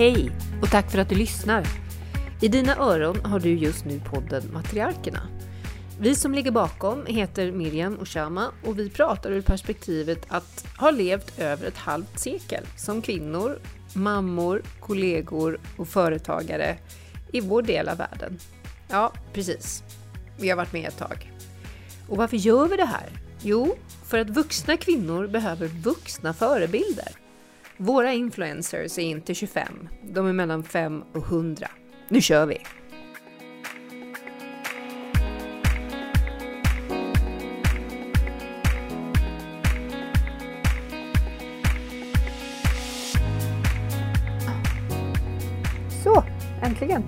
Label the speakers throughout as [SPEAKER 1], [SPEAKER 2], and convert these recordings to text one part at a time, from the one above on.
[SPEAKER 1] Hej och tack för att du lyssnar. I dina öron har du just nu podden Matriarkerna. Vi som ligger bakom heter Miriam och Shama och vi pratar ur perspektivet att ha levt över ett halvt sekel som kvinnor, mammor, kollegor och företagare i vår del av världen. Ja, precis. Vi har varit med ett tag. Och varför gör vi det här? Jo, för att vuxna kvinnor behöver vuxna förebilder. Våra influencers är inte 25, de är mellan 5 och 100. Nu kör vi! Så, äntligen!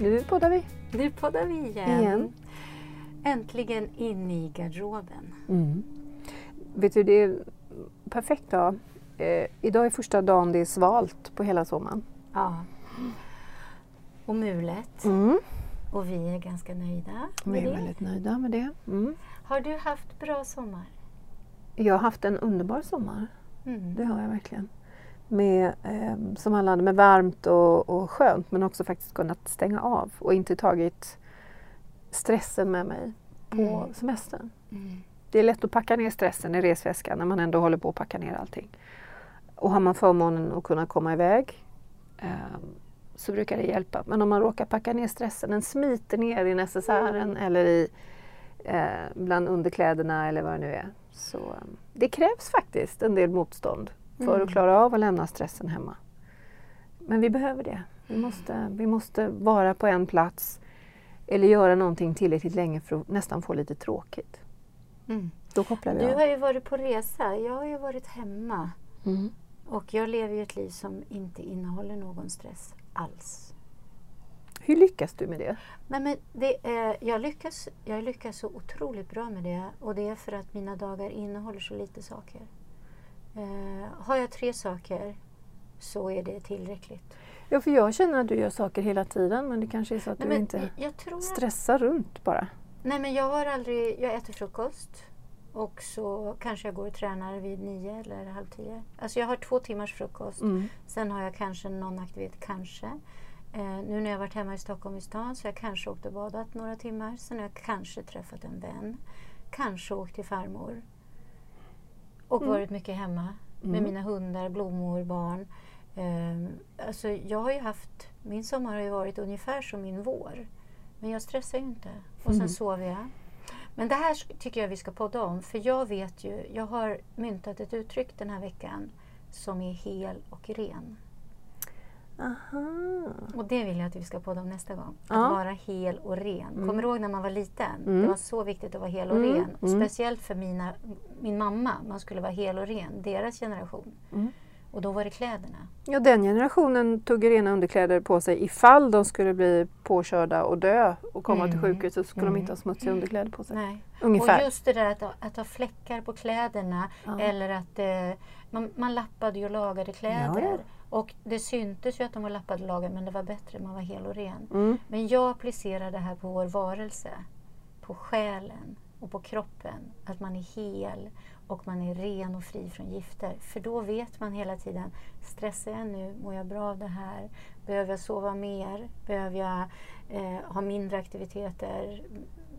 [SPEAKER 1] Nu poddar vi.
[SPEAKER 2] Nu poddar vi igen.
[SPEAKER 1] Igen.
[SPEAKER 2] Äntligen in i garderoben.
[SPEAKER 1] Mm. Vet du, det är perfekt dag. Eh, idag är första dagen det är svalt på hela sommaren.
[SPEAKER 2] Ja. Och mulet.
[SPEAKER 1] Mm.
[SPEAKER 2] Och vi är ganska nöjda
[SPEAKER 1] Vi
[SPEAKER 2] med
[SPEAKER 1] är
[SPEAKER 2] det.
[SPEAKER 1] väldigt nöjda med det. Mm.
[SPEAKER 2] Har du haft bra sommar?
[SPEAKER 1] Jag har haft en underbar sommar.
[SPEAKER 2] Mm.
[SPEAKER 1] Det har jag verkligen. Med, eh, som alla andra, med varmt och, och skönt men också faktiskt kunnat stänga av och inte tagit stressen med mig på
[SPEAKER 2] Mm.
[SPEAKER 1] semestern.
[SPEAKER 2] Mm.
[SPEAKER 1] Det är lätt att packa ner stressen i resväskan när man ändå håller på att packa ner allting. Och har man förmånen att kunna komma iväg eh, så brukar det hjälpa. Men om man råkar packa ner stressen, den smiter ner i necessären eller i eh, bland underkläderna eller vad det nu är. Så eh, det krävs faktiskt en del motstånd för
[SPEAKER 2] Mm.
[SPEAKER 1] att klara av att lämna stressen hemma. Men vi behöver det. Vi måste, vi måste vara på en plats eller göra någonting tillräckligt länge för att nästan få lite tråkigt.
[SPEAKER 2] Mm.
[SPEAKER 1] Då kopplar vi
[SPEAKER 2] Du
[SPEAKER 1] av.
[SPEAKER 2] har ju varit på resa. Jag har ju varit hemma.
[SPEAKER 1] Mm.
[SPEAKER 2] Och jag lever ju ett liv som inte innehåller någon stress alls.
[SPEAKER 1] Hur lyckas du med det?
[SPEAKER 2] Nej, men det är, jag, lyckas, jag lyckas så otroligt bra med det och det är för att mina dagar innehåller så lite saker. Eh, har jag tre saker så är det tillräckligt.
[SPEAKER 1] Ja, för jag känner att du gör saker hela tiden men det kanske är så att
[SPEAKER 2] Nej,
[SPEAKER 1] du inte
[SPEAKER 2] att,
[SPEAKER 1] stressar runt bara.
[SPEAKER 2] nej, men jag har aldrig, jag äter frukost och så kanske jag går och tränar vid nio eller halv tio. Alltså jag har två timmars frukost.
[SPEAKER 1] Mm.
[SPEAKER 2] Sen har jag kanske någon aktivitet, kanske. Eh, nu när jag varit hemma i Stockholm i stan så har jag kanske åkt och badat några timmar. Sen har jag kanske träffat en vän. Kanske åkt till farmor. Och
[SPEAKER 1] Mm.
[SPEAKER 2] varit mycket hemma med
[SPEAKER 1] Mm.
[SPEAKER 2] mina hundar, blommor, barn. Eh, alltså jag har ju haft, min sommar har ju varit ungefär som min vår. Men jag stressar ju inte. Och sen
[SPEAKER 1] Mm.
[SPEAKER 2] sover jag. Men det här tycker jag vi ska podda om. För jag vet ju, jag har myntat ett uttryck den här veckan som är hel och ren.
[SPEAKER 1] Aha.
[SPEAKER 2] Och det vill jag att vi ska podda om nästa gång. Att
[SPEAKER 1] Ja.
[SPEAKER 2] vara hel och ren.
[SPEAKER 1] Mm.
[SPEAKER 2] Kommer du ihåg när man var liten?
[SPEAKER 1] Mm.
[SPEAKER 2] Det var så viktigt att vara hel och
[SPEAKER 1] Mm,
[SPEAKER 2] ren.
[SPEAKER 1] mm.
[SPEAKER 2] Speciellt för mina, min mamma. Man skulle vara hel och ren. Deras generation. Och då var det kläderna.
[SPEAKER 1] Ja, den generationen tog rena underkläder på sig ifall de skulle bli påkörda och dö och komma
[SPEAKER 2] Mm.
[SPEAKER 1] till sjukhuset så skulle
[SPEAKER 2] Mm.
[SPEAKER 1] de inte ha smutsiga underkläder på sig.
[SPEAKER 2] Nej.
[SPEAKER 1] Ungefär.
[SPEAKER 2] Och just det där att, ha- att ha fläckar på kläderna.
[SPEAKER 1] Ja.
[SPEAKER 2] Eller att eh, man, man lappade och lagade kläder.
[SPEAKER 1] Ja, ja.
[SPEAKER 2] Och det syntes ju att de var lappade och lagade men det var bättre man var hel och ren.
[SPEAKER 1] Mm.
[SPEAKER 2] Men jag applicerar det här på vår varelse, på själen och på kroppen. Att man är hel och man är ren och fri från gifter. För då vet man hela tiden, stressar jag nu? Mår jag bra av det här? Behöver jag sova mer? Behöver jag eh, ha mindre aktiviteter?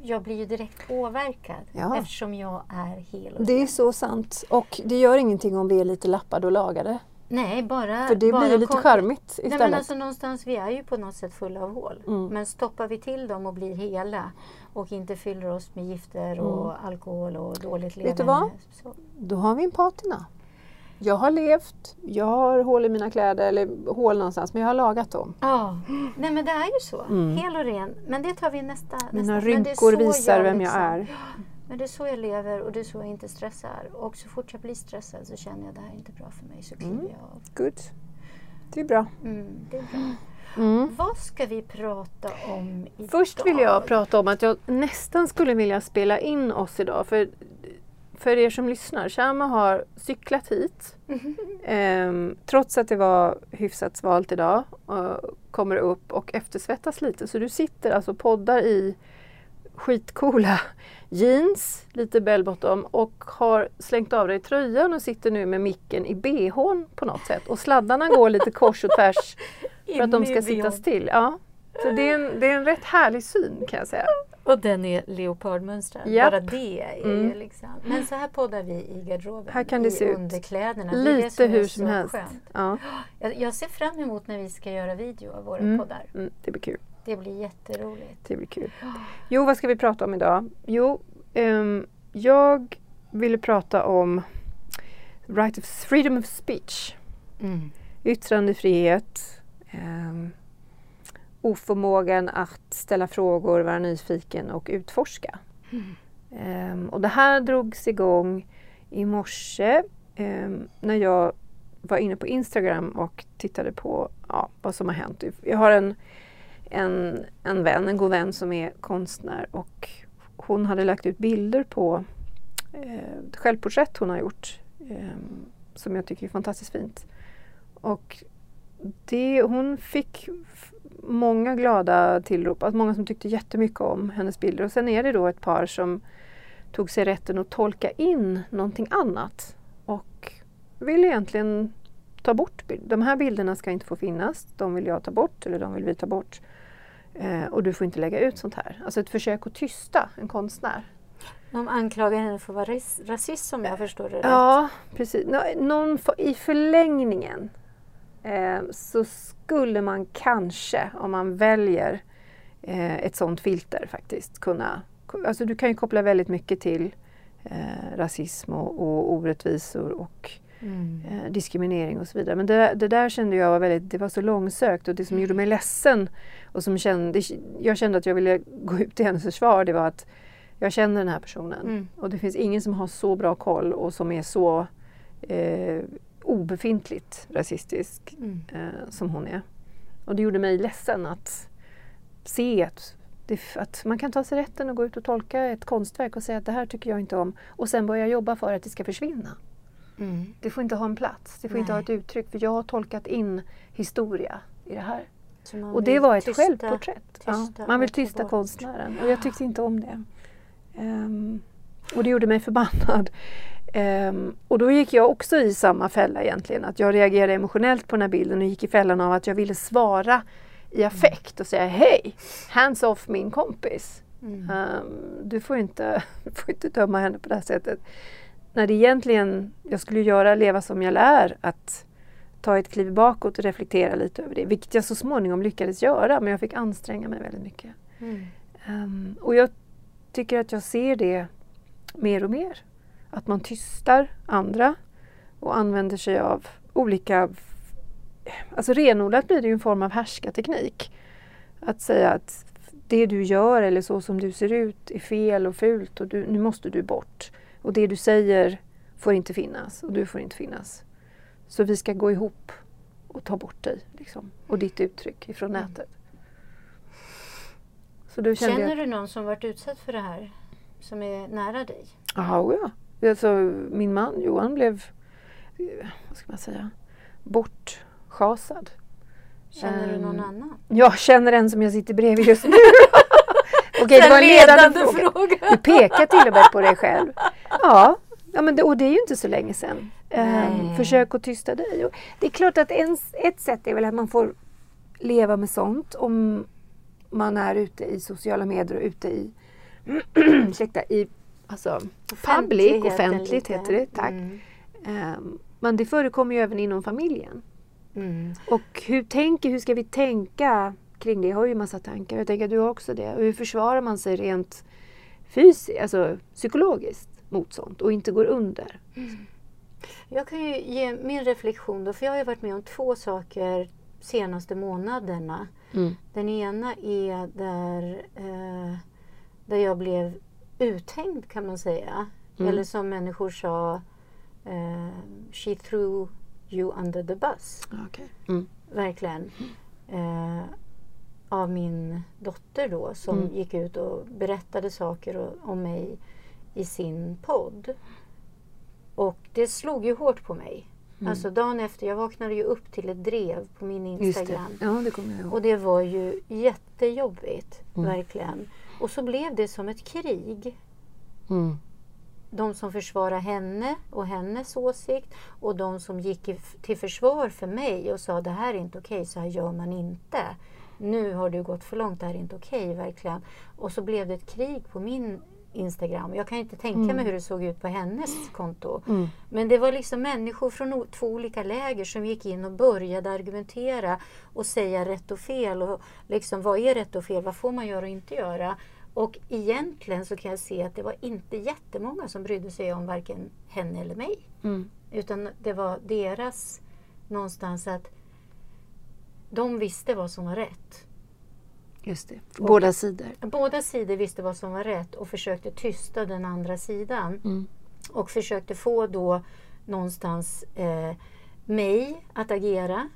[SPEAKER 2] Jag blir ju direkt påverkad
[SPEAKER 1] Ja.
[SPEAKER 2] eftersom jag är hel och
[SPEAKER 1] Det är så sant. Och det gör ingenting om vi är lite lappade och lagade.
[SPEAKER 2] Nej, bara...
[SPEAKER 1] För det
[SPEAKER 2] bara
[SPEAKER 1] blir lite charmigt
[SPEAKER 2] Nej,
[SPEAKER 1] istället.
[SPEAKER 2] men alltså någonstans, vi är ju på något sätt fulla av hål.
[SPEAKER 1] Mm.
[SPEAKER 2] Men stoppar vi till dem och blir hela och inte fyller oss med gifter och alkohol och dåligt leverne.
[SPEAKER 1] Mm. Vet du vad?
[SPEAKER 2] Så,
[SPEAKER 1] Då har vi en patina. Jag har levt, jag har hål i mina kläder, eller hål någonstans, men jag har lagat dem.
[SPEAKER 2] ja, nej men det är ju så.
[SPEAKER 1] Mm.
[SPEAKER 2] Hel och ren. Men det tar vi nästa.
[SPEAKER 1] Mina
[SPEAKER 2] nästa.
[SPEAKER 1] Rynkor visar vem jag
[SPEAKER 2] liksom-
[SPEAKER 1] är.
[SPEAKER 2] Men det är så jag lever och det är så jag inte stressar. Och så fort jag blir stressad så känner jag att det här är inte bra för mig så kliver
[SPEAKER 1] Mm.
[SPEAKER 2] jag av.
[SPEAKER 1] Good. Det är bra.
[SPEAKER 2] Mm, det är bra.
[SPEAKER 1] Mm.
[SPEAKER 2] Vad ska vi prata om idag?
[SPEAKER 1] Först vill jag prata om att jag nästan skulle vilja spela in oss idag. För, för er som lyssnar, Shama har cyklat hit. Ehm, trots att det var hyfsat svalt idag. Och kommer upp och eftersvettas lite. Så du sitter alltså poddar i skitcoola jeans, lite bell bottom och har slängt av dig tröjan och sitter nu med micken i bhn på något sätt. Och sladdarna går lite kors och tvärs för att de ska sitta still. Ja. Så det är, en, det är en rätt härlig syn kan jag säga.
[SPEAKER 2] Och den är leopardmönstrad.
[SPEAKER 1] Japp.
[SPEAKER 2] Bara det är
[SPEAKER 1] Mm.
[SPEAKER 2] liksom. Men så här poddar vi i garderoben.
[SPEAKER 1] Här kan det se ut
[SPEAKER 2] underkläderna.
[SPEAKER 1] Lite hur som helst. Ja,
[SPEAKER 2] Jag, jag ser fram emot när vi ska göra video av våra
[SPEAKER 1] Mm.
[SPEAKER 2] poddar.
[SPEAKER 1] mm, det blir kul.
[SPEAKER 2] Det blir jätteroligt.
[SPEAKER 1] Det blir kul. Jo, vad ska vi prata om idag? Jo, ehm, jag ville prata om right of, freedom of speech.
[SPEAKER 2] Mm.
[SPEAKER 1] Yttrandefrihet. Um, oförmågan att ställa frågor, vara nyfiken och utforska.
[SPEAKER 2] Mm.
[SPEAKER 1] Ehm, och det här drogs igång i morse ehm, när jag var inne på Instagram och tittade på ja, vad som har hänt. Jag har en, en, en vän, en god vän som är konstnär och hon hade lagt ut bilder på eh, ett självporträtt hon har gjort eh, som jag tycker är fantastiskt fint. Och det, hon fick många glada tillrop, alltså många som tyckte jättemycket om hennes bilder. Och sen är det då ett par som tog sig rätten att tolka in någonting annat och vill egentligen ta bort. De här bilderna ska inte få finnas, de vill jag ta bort eller de vill vi ta bort. Eh, och du får inte lägga ut sånt här. Alltså ett försök att tysta en konstnär.
[SPEAKER 2] De anklagar henne för att vara ras- rasist om jag förstår det rätt.
[SPEAKER 1] Ja, precis. Nå- Någon, I förlängningen eh, så skulle man kanske, om man väljer eh, ett sådant filter faktiskt, kunna... Alltså du kan ju koppla väldigt mycket till eh, rasism och, och orättvisor och
[SPEAKER 2] Mm.
[SPEAKER 1] eh, diskriminering och så vidare. Men det, det där kände jag var väldigt, det var så långsökt och det som gjorde mig ledsen och som kände, jag kände att jag ville gå ut i hennes försvar, det var att jag känner den här personen
[SPEAKER 2] Mm.
[SPEAKER 1] och det finns ingen som har så bra koll och som är så eh, obefintligt rasistisk
[SPEAKER 2] Mm.
[SPEAKER 1] eh, som hon är. Och det gjorde mig ledsen att se att, det, att man kan ta sig rätten att gå ut och tolka ett konstverk och säga att det här tycker jag inte om och sen börja jobba för att det ska försvinna.
[SPEAKER 2] Mm.
[SPEAKER 1] Det får inte ha en plats, det får inte ha
[SPEAKER 2] Nej.
[SPEAKER 1] ett uttryck för jag har tolkat in historia i det här. Och det var ett
[SPEAKER 2] tysta-
[SPEAKER 1] självporträtt. Ja, man vill tysta
[SPEAKER 2] bort.
[SPEAKER 1] konstnären och jag tyckte inte om det. Ehm, och det gjorde mig förbannad. Ehm, och då gick jag också i samma fälla egentligen. Att jag reagerade emotionellt på den här bilden och gick i fällan av att jag ville svara i affekt och säga hej, hands off min kompis.
[SPEAKER 2] Mm.
[SPEAKER 1] Ehm, du, får inte, får inte döma henne på det här sättet. När det egentligen jag skulle göra, leva som jag lär, att ta ett kliv bakåt och reflektera lite över det. Vilket jag så småningom lyckades göra, men jag fick anstränga mig väldigt mycket.
[SPEAKER 2] Mm.
[SPEAKER 1] Ehm, och jag tycker att jag ser det mer och mer. Att man tystar andra och använder sig av olika... Alltså renodlat blir det ju en form av härskarteknik. Att säga att det du gör eller så som du ser ut är fel och fult och du, nu måste du bort. Och det du säger får inte finnas och du får inte finnas. Så vi ska gå ihop och ta bort dig liksom, och ditt uttryck ifrån
[SPEAKER 2] Mm.
[SPEAKER 1] nätet.
[SPEAKER 2] Känner
[SPEAKER 1] jag,
[SPEAKER 2] du någon som varit utsatt för det här? Som är nära dig?
[SPEAKER 1] ja, oh ja. Alltså, min man Johan blev, vad ska man säga, bortschasad.
[SPEAKER 2] Känner du någon
[SPEAKER 1] Ehm,
[SPEAKER 2] annan?
[SPEAKER 1] Jag känner en som jag sitter bredvid just nu. Okej, det var en ledande fråga. Du pekar till och med på dig själv. Ja, ja men det, och det är ju inte så länge sedan.
[SPEAKER 2] Nej.
[SPEAKER 1] försök att tysta dig. Och det är klart att en, ett sätt är väl att man får leva med sånt om man är ute i sociala medier och ute i, ursäkta, i alltså, public, offentligt heter det, tack.
[SPEAKER 2] Mm.
[SPEAKER 1] Ehm, men det förekommer ju även inom familjen.
[SPEAKER 2] Mm.
[SPEAKER 1] Och hur, tänker, hur ska vi tänka kring det? Jag har ju massa tankar. Jag tänker att du har också det. Och hur försvarar man sig rent fysiskt, alltså psykologiskt mot sånt och inte går under?
[SPEAKER 2] Jag kan ju ge min reflektion då, för jag har ju varit med om två saker senaste månaderna.
[SPEAKER 1] Mm.
[SPEAKER 2] Den ena är där, eh, där jag blev uthängd kan man säga.
[SPEAKER 1] Mm.
[SPEAKER 2] Eller som människor sa, eh, she threw you under the bus.
[SPEAKER 1] Okay. Mm.
[SPEAKER 2] Verkligen. Eh, av min dotter då som
[SPEAKER 1] Mm.
[SPEAKER 2] gick ut och berättade saker om mig i sin podd. Och det slog ju hårt på mig.
[SPEAKER 1] Mm.
[SPEAKER 2] Alltså dagen efter, jag vaknade ju upp till ett drev på min
[SPEAKER 1] Just det.
[SPEAKER 2] Instagram.
[SPEAKER 1] Ja, det kommer jag ihåg.
[SPEAKER 2] Och det var ju jättejobbigt,
[SPEAKER 1] Mm.
[SPEAKER 2] verkligen. Och så blev det som ett krig.
[SPEAKER 1] Mm.
[SPEAKER 2] De som försvarade henne och hennes åsikt och de som gick till försvar för mig och sa det här är inte okej, så här gör man inte. Nu har du gått för långt, det här är inte okej verkligen. Och så blev det ett krig på min Instagram. Jag kan inte tänka mig hur det såg ut på hennes konto.
[SPEAKER 1] Mm.
[SPEAKER 2] Men det var liksom människor från två olika läger som gick in och började argumentera och säga rätt och fel. Och liksom, vad är rätt och fel? Vad får man göra och inte göra? Och egentligen så kan jag se att det var inte jättemånga som brydde sig om varken henne eller mig.
[SPEAKER 1] Mm.
[SPEAKER 2] Utan det var deras någonstans att de visste vad som var rätt.
[SPEAKER 1] Just det. Båda sidor.
[SPEAKER 2] Båda sidor visste vad som var rätt och försökte tysta den andra sidan.
[SPEAKER 1] Mm.
[SPEAKER 2] Och försökte få då någonstans eh, mig att agera.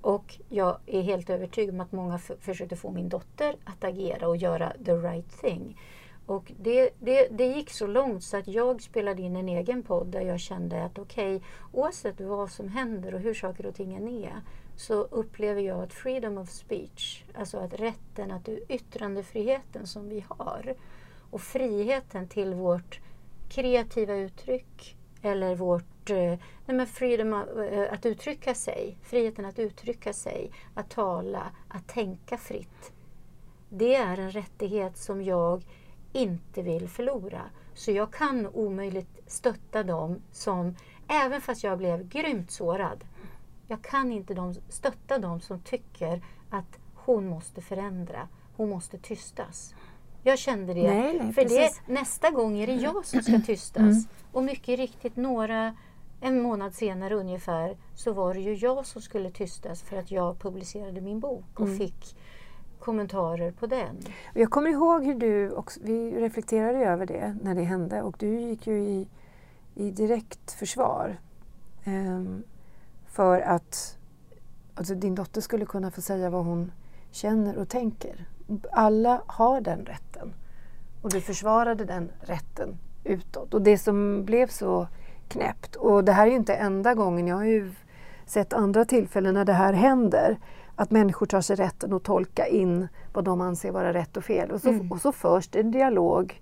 [SPEAKER 2] Och jag är helt övertygad om att många försökte få min dotter att agera och göra the right thing. Och det, det, det gick så långt så att jag spelade in en egen podd där jag kände att okej, oavsett vad som händer och hur saker och ting är så upplever jag att freedom of speech, alltså att rätten, att yttrandefriheten som vi har och friheten till vårt kreativa uttryck eller vårt eh, nej men freedom of, eh, att uttrycka sig, friheten att uttrycka sig, att tala, att tänka fritt. Det är en rättighet som jag inte vill förlora. Så jag kan omöjligt stötta dem som, även fast jag blev grymt sårad, jag kan inte dem, stötta dem som tycker att hon måste förändra, hon måste tystas. Jag kände det.
[SPEAKER 1] Nej, nej,
[SPEAKER 2] för det, nästa gång är det jag som ska tystas. Och mycket riktigt, några, en månad senare ungefär, så var det ju jag som skulle tystas för att jag publicerade min bok och fick kommentarer på den.
[SPEAKER 1] Jag kommer ihåg hur du, också, vi reflekterade ju över det när det hände och du gick ju i, i direkt försvar. ehm, för att alltså din dotter skulle kunna få säga vad hon känner och tänker. Alla har den rätten. Och du försvarade den rätten utåt. Och det som blev så knäppt, och det här är ju inte enda gången, jag har ju sett andra tillfällen när det här händer, att människor tar sig rätten att tolka in vad de anser vara rätt och fel. Och så,
[SPEAKER 2] Mm.
[SPEAKER 1] och så förs det en dialog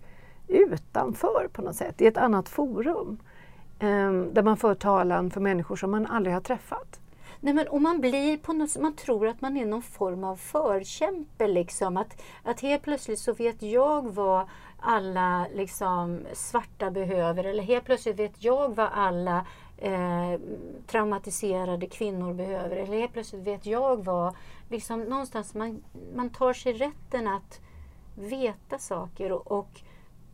[SPEAKER 1] utanför på något sätt, i ett annat forum. ehm, där man för talan för människor som man aldrig har träffat.
[SPEAKER 2] Nej, men om man blir på något, man tror att man är någon form av förkämpe liksom. Att, att helt plötsligt så vet jag vad alla liksom svarta behöver eller helt plötsligt vet jag vad alla eh, traumatiserade kvinnor behöver eller helt plötsligt vet jag vad, liksom någonstans man, man tar sig rätten att veta saker och, och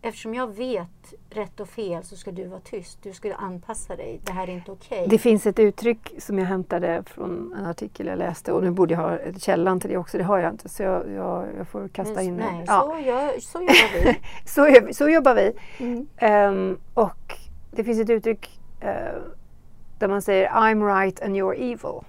[SPEAKER 2] eftersom jag vet rätt och fel så ska du vara tyst. Du ska anpassa dig. Det här är inte okej.
[SPEAKER 1] Det finns ett uttryck som jag hämtade från en artikel jag läste och nu borde jag ha källan till det också, det har jag inte så jag, jag, jag får kasta
[SPEAKER 2] Men-
[SPEAKER 1] in det.
[SPEAKER 2] Nej,
[SPEAKER 1] Ja.
[SPEAKER 2] så, gör, så jobbar vi.
[SPEAKER 1] Så, så jobbar vi.
[SPEAKER 2] Mm.
[SPEAKER 1] Ehm, och det finns ett uttryck eh, där man säger I'm right and you're evil.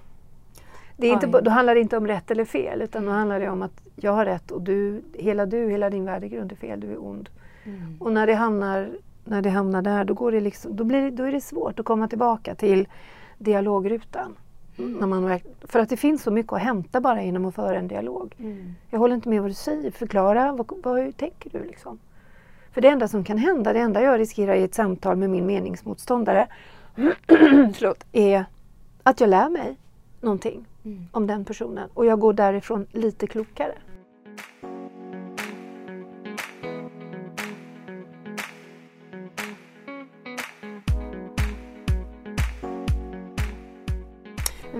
[SPEAKER 1] Det är inte,
[SPEAKER 2] Oj.
[SPEAKER 1] då handlar det inte om rätt eller fel utan då handlar det om att jag har rätt och du, hela du, hela din värdegrund är fel, du är ond.
[SPEAKER 2] Mm.
[SPEAKER 1] Och när det hamnar, när det hamnar där då, går det liksom, då, blir det, då är det svårt att komma tillbaka till dialogrutan. När man, för att det finns så mycket att hämta bara genom att föra en dialog.
[SPEAKER 2] Mm.
[SPEAKER 1] Jag håller inte med vad du säger, förklara, vad, vad hur tänker du? Liksom? För det enda som kan hända, det enda jag riskerar i ett samtal med min meningsmotståndare förlåt, är att jag lär mig någonting
[SPEAKER 2] Mm.
[SPEAKER 1] om den personen och jag går därifrån lite klokare.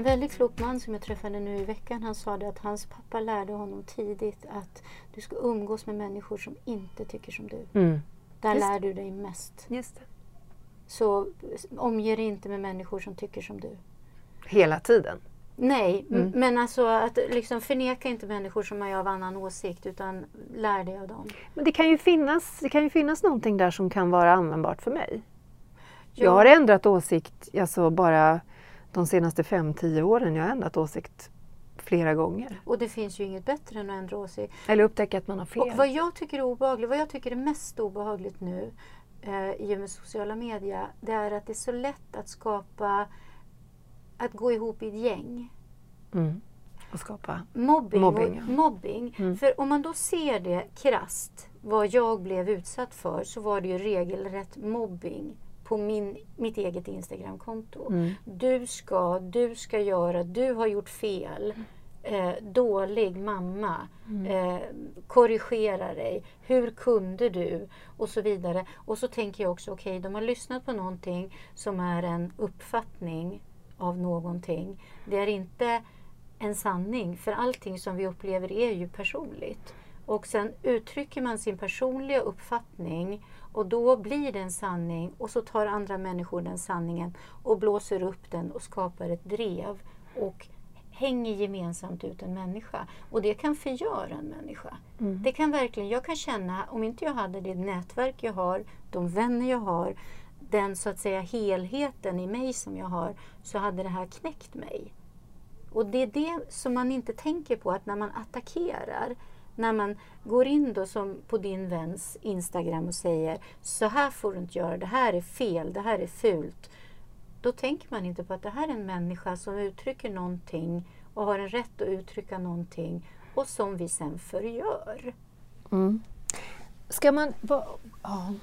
[SPEAKER 2] Väldigt klok man som jag träffade nu i veckan, han sa att hans pappa lärde honom tidigt att du ska umgås med människor som inte tycker som du. Där
[SPEAKER 1] Just
[SPEAKER 2] lär du dig mest.
[SPEAKER 1] Just det.
[SPEAKER 2] Så omge dig inte med människor som tycker som du.
[SPEAKER 1] Hela tiden.
[SPEAKER 2] Nej,
[SPEAKER 1] Mm.
[SPEAKER 2] men alltså att liksom förneka inte människor som är av annan åsikt utan lär dig av dem.
[SPEAKER 1] Men det kan ju finnas, det kan ju finnas någonting där som kan vara användbart för mig.
[SPEAKER 2] Ja.
[SPEAKER 1] Jag har ändrat åsikt alltså bara de senaste 5-10 åren. Jag har ändrat åsikt flera gånger.
[SPEAKER 2] Och det finns ju inget bättre än att ändra åsikt.
[SPEAKER 1] Eller upptäcka att man har fel.
[SPEAKER 2] Och vad jag tycker är obehagligt, vad jag tycker är mest obehagligt nu eh, i och med sociala medier, det är att det är så lätt att skapa, att gå ihop i ett gäng.
[SPEAKER 1] Mm. Och skapa
[SPEAKER 2] mobbing.
[SPEAKER 1] Mobbing,
[SPEAKER 2] och,
[SPEAKER 1] ja.
[SPEAKER 2] mobbing.
[SPEAKER 1] Mm.
[SPEAKER 2] För om man då ser det krasst, vad jag blev utsatt för, så var det ju regelrätt mobbing på min, mitt eget Instagramkonto.
[SPEAKER 1] Mm.
[SPEAKER 2] Du ska, du ska göra, du har gjort fel. Eh, dålig mamma.
[SPEAKER 1] Mm.
[SPEAKER 2] Eh, korrigera dig. Hur kunde du? Och så vidare. Och så tänker jag också, okej, de har lyssnat på någonting som är en uppfattning av någonting. Det är inte en sanning, för allting som vi upplever är ju personligt. Och sen uttrycker man sin personliga uppfattning och då blir det en sanning och så tar andra människor den sanningen och blåser upp den och skapar ett drev och hänger gemensamt ut en människa. Och det kan förgöra en människa.
[SPEAKER 1] Mm.
[SPEAKER 2] Det kan verkligen, jag kan känna, om inte jag hade det nätverk jag har, de vänner jag har, den så att säga helheten i mig som jag har, så hade det här knäckt mig. Och det är det som man inte tänker på, att när man attackerar, när man går in då som på din väns Instagram och säger så här får du inte göra, det här är fel, det här är fult. Då tänker man inte på att det här är en människa som uttrycker någonting och har en rätt att uttrycka någonting och som vi sen förgör.
[SPEAKER 1] Mm. Ska man... Ja,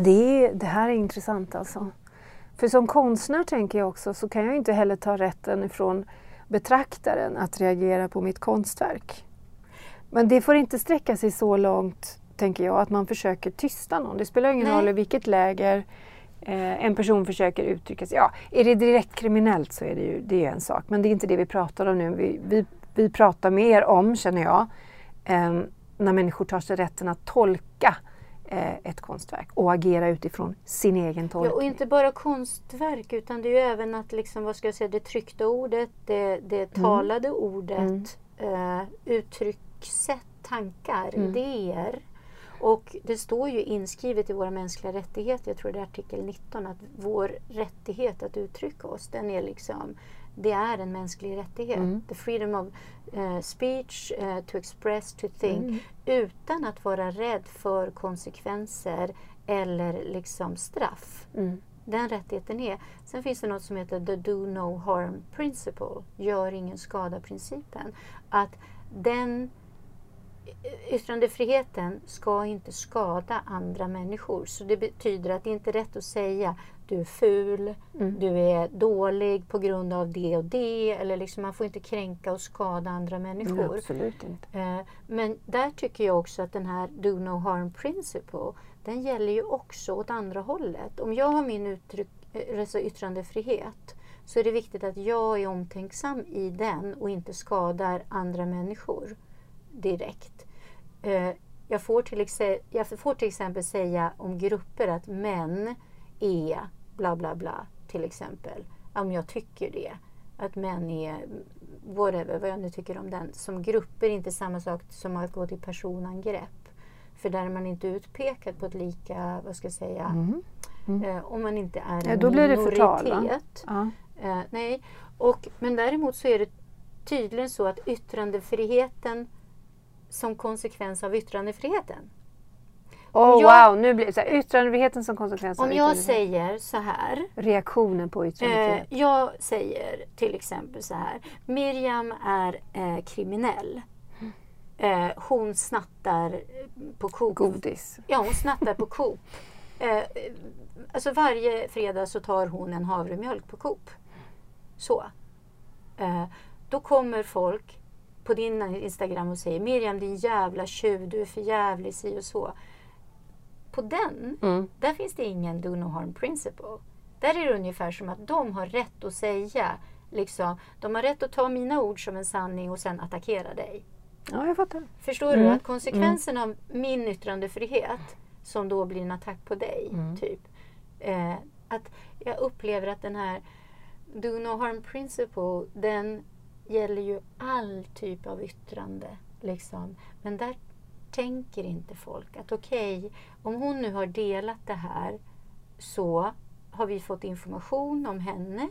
[SPEAKER 1] det, är, det här är intressant alltså. För som konstnär tänker jag också så kan jag inte heller ta rätten ifrån betraktaren att reagera på mitt konstverk. Men det får inte sträcka sig så långt, tänker jag, att man försöker tysta någon. Det spelar ingen
[SPEAKER 2] Nej.
[SPEAKER 1] roll i vilket läger eh, en person försöker uttrycka sig. Ja, är det direkt kriminellt så är det ju det är en sak, men det är inte det vi pratar om nu. Vi, vi, vi pratar mer om, känner jag, eh, när människor tar sig rätten att tolka eh, ett konstverk och agera utifrån sin egen
[SPEAKER 2] Ja,
[SPEAKER 1] tolkning.
[SPEAKER 2] och inte bara konstverk utan det är ju även att liksom, vad ska jag säga, det tryckta ordet, det, det talade ordet, eh, uttryckssätt, tankar,
[SPEAKER 1] Mm.
[SPEAKER 2] idéer. Och det står ju inskrivet i våra mänskliga rättigheter, jag tror det är artikel 19, att vår rättighet att uttrycka oss, den är liksom, det är en mänsklig rättighet.
[SPEAKER 1] Mm.
[SPEAKER 2] The freedom of eh, speech, eh, to express, to think,
[SPEAKER 1] Mm.
[SPEAKER 2] utan att vara rädd för konsekvenser eller liksom straff.
[SPEAKER 1] Mm.
[SPEAKER 2] Den rättigheten är. Sen finns det något som heter the do no harm principle, gör ingen skada-principen. Att den yttrandefriheten ska inte skada andra människor. Så det betyder att det inte är rätt att säga du är ful,
[SPEAKER 1] Mm.
[SPEAKER 2] du är dålig på grund av det och det. Eller liksom, man får inte kränka och skada andra människor.
[SPEAKER 1] Nej, absolut inte.
[SPEAKER 2] Eh, Men där tycker jag också att den här do no harm principle, den gäller ju också åt andra hållet. Om jag har min uttryck, eh, alltså yttrandefrihet så är det viktigt att jag är omtänksam i den och inte skadar andra människor direkt. Eh, Jag får, till exe- jag får till exempel säga om grupper att män är bla bla bla till exempel. Om jag tycker det. Att män är whatever, vad jag nu tycker om den. Som grupper är inte samma sak som att gå till personangrepp. För där är man inte utpekad på ett lika, vad ska jag säga,
[SPEAKER 1] Mm. Mm.
[SPEAKER 2] eh, om man inte är
[SPEAKER 1] Ja,
[SPEAKER 2] en
[SPEAKER 1] då blir det
[SPEAKER 2] minoritet.
[SPEAKER 1] Ja.
[SPEAKER 2] Eh, nej, och, men däremot så är det tydligen så att yttrandefriheten som konsekvens av yttrandefriheten.
[SPEAKER 1] Oh,
[SPEAKER 2] jag-
[SPEAKER 1] wow, nu blir så här, yttrandefriheten som konsekvens av
[SPEAKER 2] Om jag säger så här,
[SPEAKER 1] Reaktionen på
[SPEAKER 2] eh,
[SPEAKER 1] yttrandefrihet.
[SPEAKER 2] jag säger till exempel så här, Miriam är eh, kriminell. Eh, hon snattar eh, på Coop.
[SPEAKER 1] Godis.
[SPEAKER 2] Ja, hon snattar på Coop. Eh, alltså varje fredag så tar hon en havremjölk på Coop. Så. Eh, då kommer folk på din Instagram och säger Miriam din jävla tjuv, du är för jävlig, si och så. På den,
[SPEAKER 1] Mm.
[SPEAKER 2] där finns det ingen do no harm principle. Där är det ungefär som att de har rätt att säga, liksom, de har rätt att ta mina ord som en sanning och sen attackera dig.
[SPEAKER 1] Ja, jag fattar.
[SPEAKER 2] Förstår du?
[SPEAKER 1] Mm.
[SPEAKER 2] Att konsekvensen av min yttrandefrihet, som då blir en attack på dig,
[SPEAKER 1] Mm.
[SPEAKER 2] typ. Eh, att jag upplever att den här do no harm principle, den gäller ju all typ av yttrande. Liksom. Men där tänker inte folk att okej, om hon nu har delat det här så har vi fått information om henne.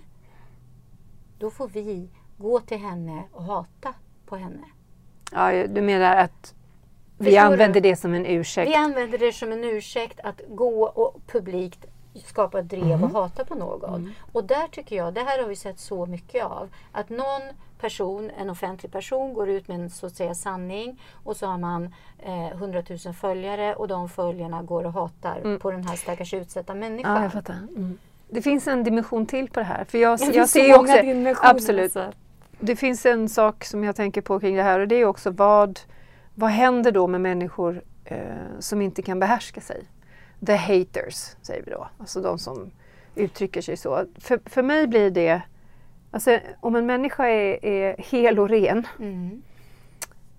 [SPEAKER 2] Då får vi gå till henne och hata på henne.
[SPEAKER 1] Ja, du menar att vi
[SPEAKER 2] Förstår
[SPEAKER 1] använder
[SPEAKER 2] du?
[SPEAKER 1] det som en ursäkt?
[SPEAKER 2] Vi använder det som en ursäkt att gå och publikt skapa drev och hata på någon. Och där tycker jag, det här har vi sett så mycket av, att någon person, en offentlig person, går ut med en så att säga sanning och så har man eh, 100 000 följare och de följarna går och hatar på den här stackars utsatta människan.
[SPEAKER 1] Ja, jag fattar. Mm. Det finns en dimension till på det här. För jag, jag
[SPEAKER 2] finns
[SPEAKER 1] ser också,
[SPEAKER 2] dimensioner,
[SPEAKER 1] absolut.
[SPEAKER 2] alltså.
[SPEAKER 1] Det finns en sak som jag tänker på kring det här och det är också vad, vad händer då med människor eh, som inte kan behärska sig? The haters, säger vi då. Alltså de som uttrycker sig så. För, för mig blir det, alltså om en människa är, är hel och ren
[SPEAKER 2] Mm.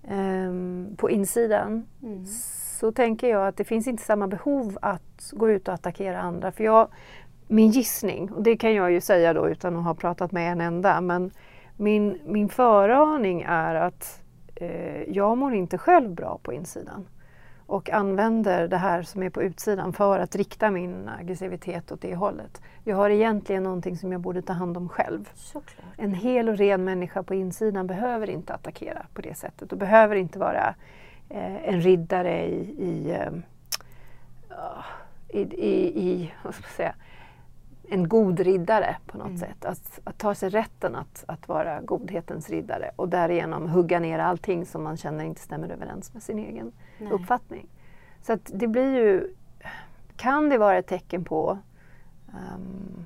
[SPEAKER 1] ehm, på insidan
[SPEAKER 2] Mm.
[SPEAKER 1] så tänker jag att det finns inte samma behov att gå ut och attackera andra. För jag, min gissning, och det kan jag ju säga då utan att ha pratat med en enda, men min, min föraning är att eh, jag mår inte själv bra på insidan. Och använder det här som är på utsidan för att rikta min aggressivitet åt det hållet. Jag har egentligen någonting som jag borde ta hand om själv.
[SPEAKER 2] Såklart.
[SPEAKER 1] En hel och ren människa på insidan behöver inte attackera på det sättet och behöver inte vara eh, en riddare i, i, eh, i, i, i vad ska man säga, en god riddare på något
[SPEAKER 2] Mm.
[SPEAKER 1] sätt. Att, att ta sig rätten att, att vara godhetens riddare och därigenom hugga ner allting som man känner inte stämmer överens med sin egen
[SPEAKER 2] Nej.
[SPEAKER 1] uppfattning. Så att det blir ju, kan det vara ett tecken på ehm,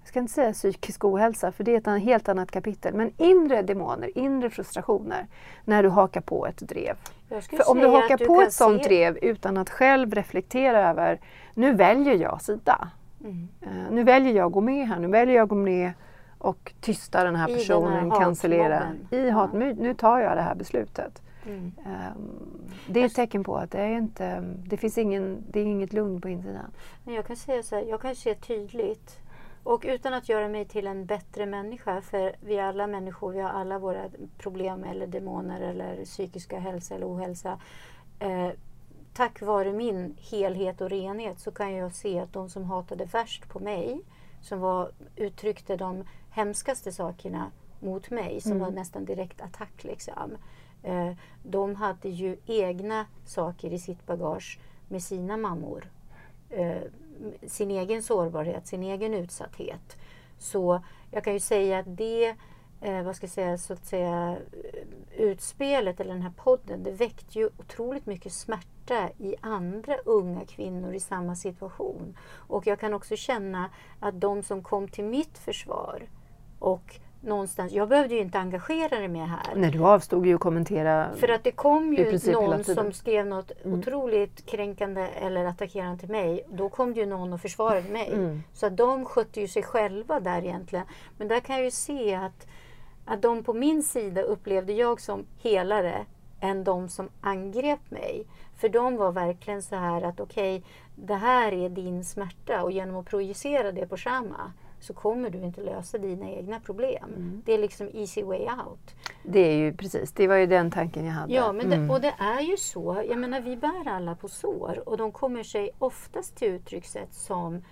[SPEAKER 1] jag ska inte säga psykisk ohälsa för det är ett helt annat kapitel. Men inre demoner, inre frustrationer när du hakar på ett drev. För om du hakar
[SPEAKER 2] att
[SPEAKER 1] på ett sånt
[SPEAKER 2] se-
[SPEAKER 1] drev utan att själv reflektera över nu väljer jag sida.
[SPEAKER 2] Mm.
[SPEAKER 1] Eh, nu väljer jag att gå med här, nu väljer jag att gå med och tysta den här
[SPEAKER 2] I den här
[SPEAKER 1] personen, cancellera. I
[SPEAKER 2] Ja.
[SPEAKER 1] hat, nu, nu tar jag det här beslutet.
[SPEAKER 2] Mm.
[SPEAKER 1] Ehm, det är ett tecken på att det är inte, det finns ingen, det är inget lugn på insidan.
[SPEAKER 2] Men jag kan säga så här, jag kan se tydligt och utan att göra mig till en bättre människa, för vi är alla människor, vi har alla våra problem eller demoner eller psykiska hälsa eller ohälsa. Eh, tack vare min helhet och renhet så kan jag se att de som hatade värst på mig, som var, uttryckte de hemskaste sakerna mot mig, som
[SPEAKER 1] Mm.
[SPEAKER 2] var nästan direkt attack liksom. Eh, de hade ju egna saker i sitt bagage med sina mammor eh, sin egen sårbarhet, sin egen utsatthet. Så jag kan ju säga att det, eh, vad ska jag säga, så att säga, utspelet eller den här podden, det väckte ju otroligt mycket smärta i andra unga kvinnor i samma situation. Och jag kan också känna att de som kom till mitt försvar och någonstans, jag behövde ju inte engagera mig här.
[SPEAKER 1] Nej, du avstod ju att kommentera.
[SPEAKER 2] För att det kom ju någon som skrev något
[SPEAKER 1] Mm.
[SPEAKER 2] otroligt kränkande eller attackerande till mig. Då kom det ju någon och försvarade mig.
[SPEAKER 1] Mm.
[SPEAKER 2] Så att de skötte ju sig själva där egentligen. Men där kan jag ju se att, att de på min sida upplevde jag som helare än de som angrep mig. För de var verkligen så här att okej, det här är din smärta och genom att projicera det på Shama så kommer du inte lösa dina egna problem.
[SPEAKER 1] Mm.
[SPEAKER 2] Det är liksom easy way out.
[SPEAKER 1] Det är ju precis, det var ju den tanken jag hade.
[SPEAKER 2] Ja, men det,
[SPEAKER 1] Mm.
[SPEAKER 2] och det är ju så. Jag menar, vi bär alla på sår och de kommer sig oftast till uttryckssätt som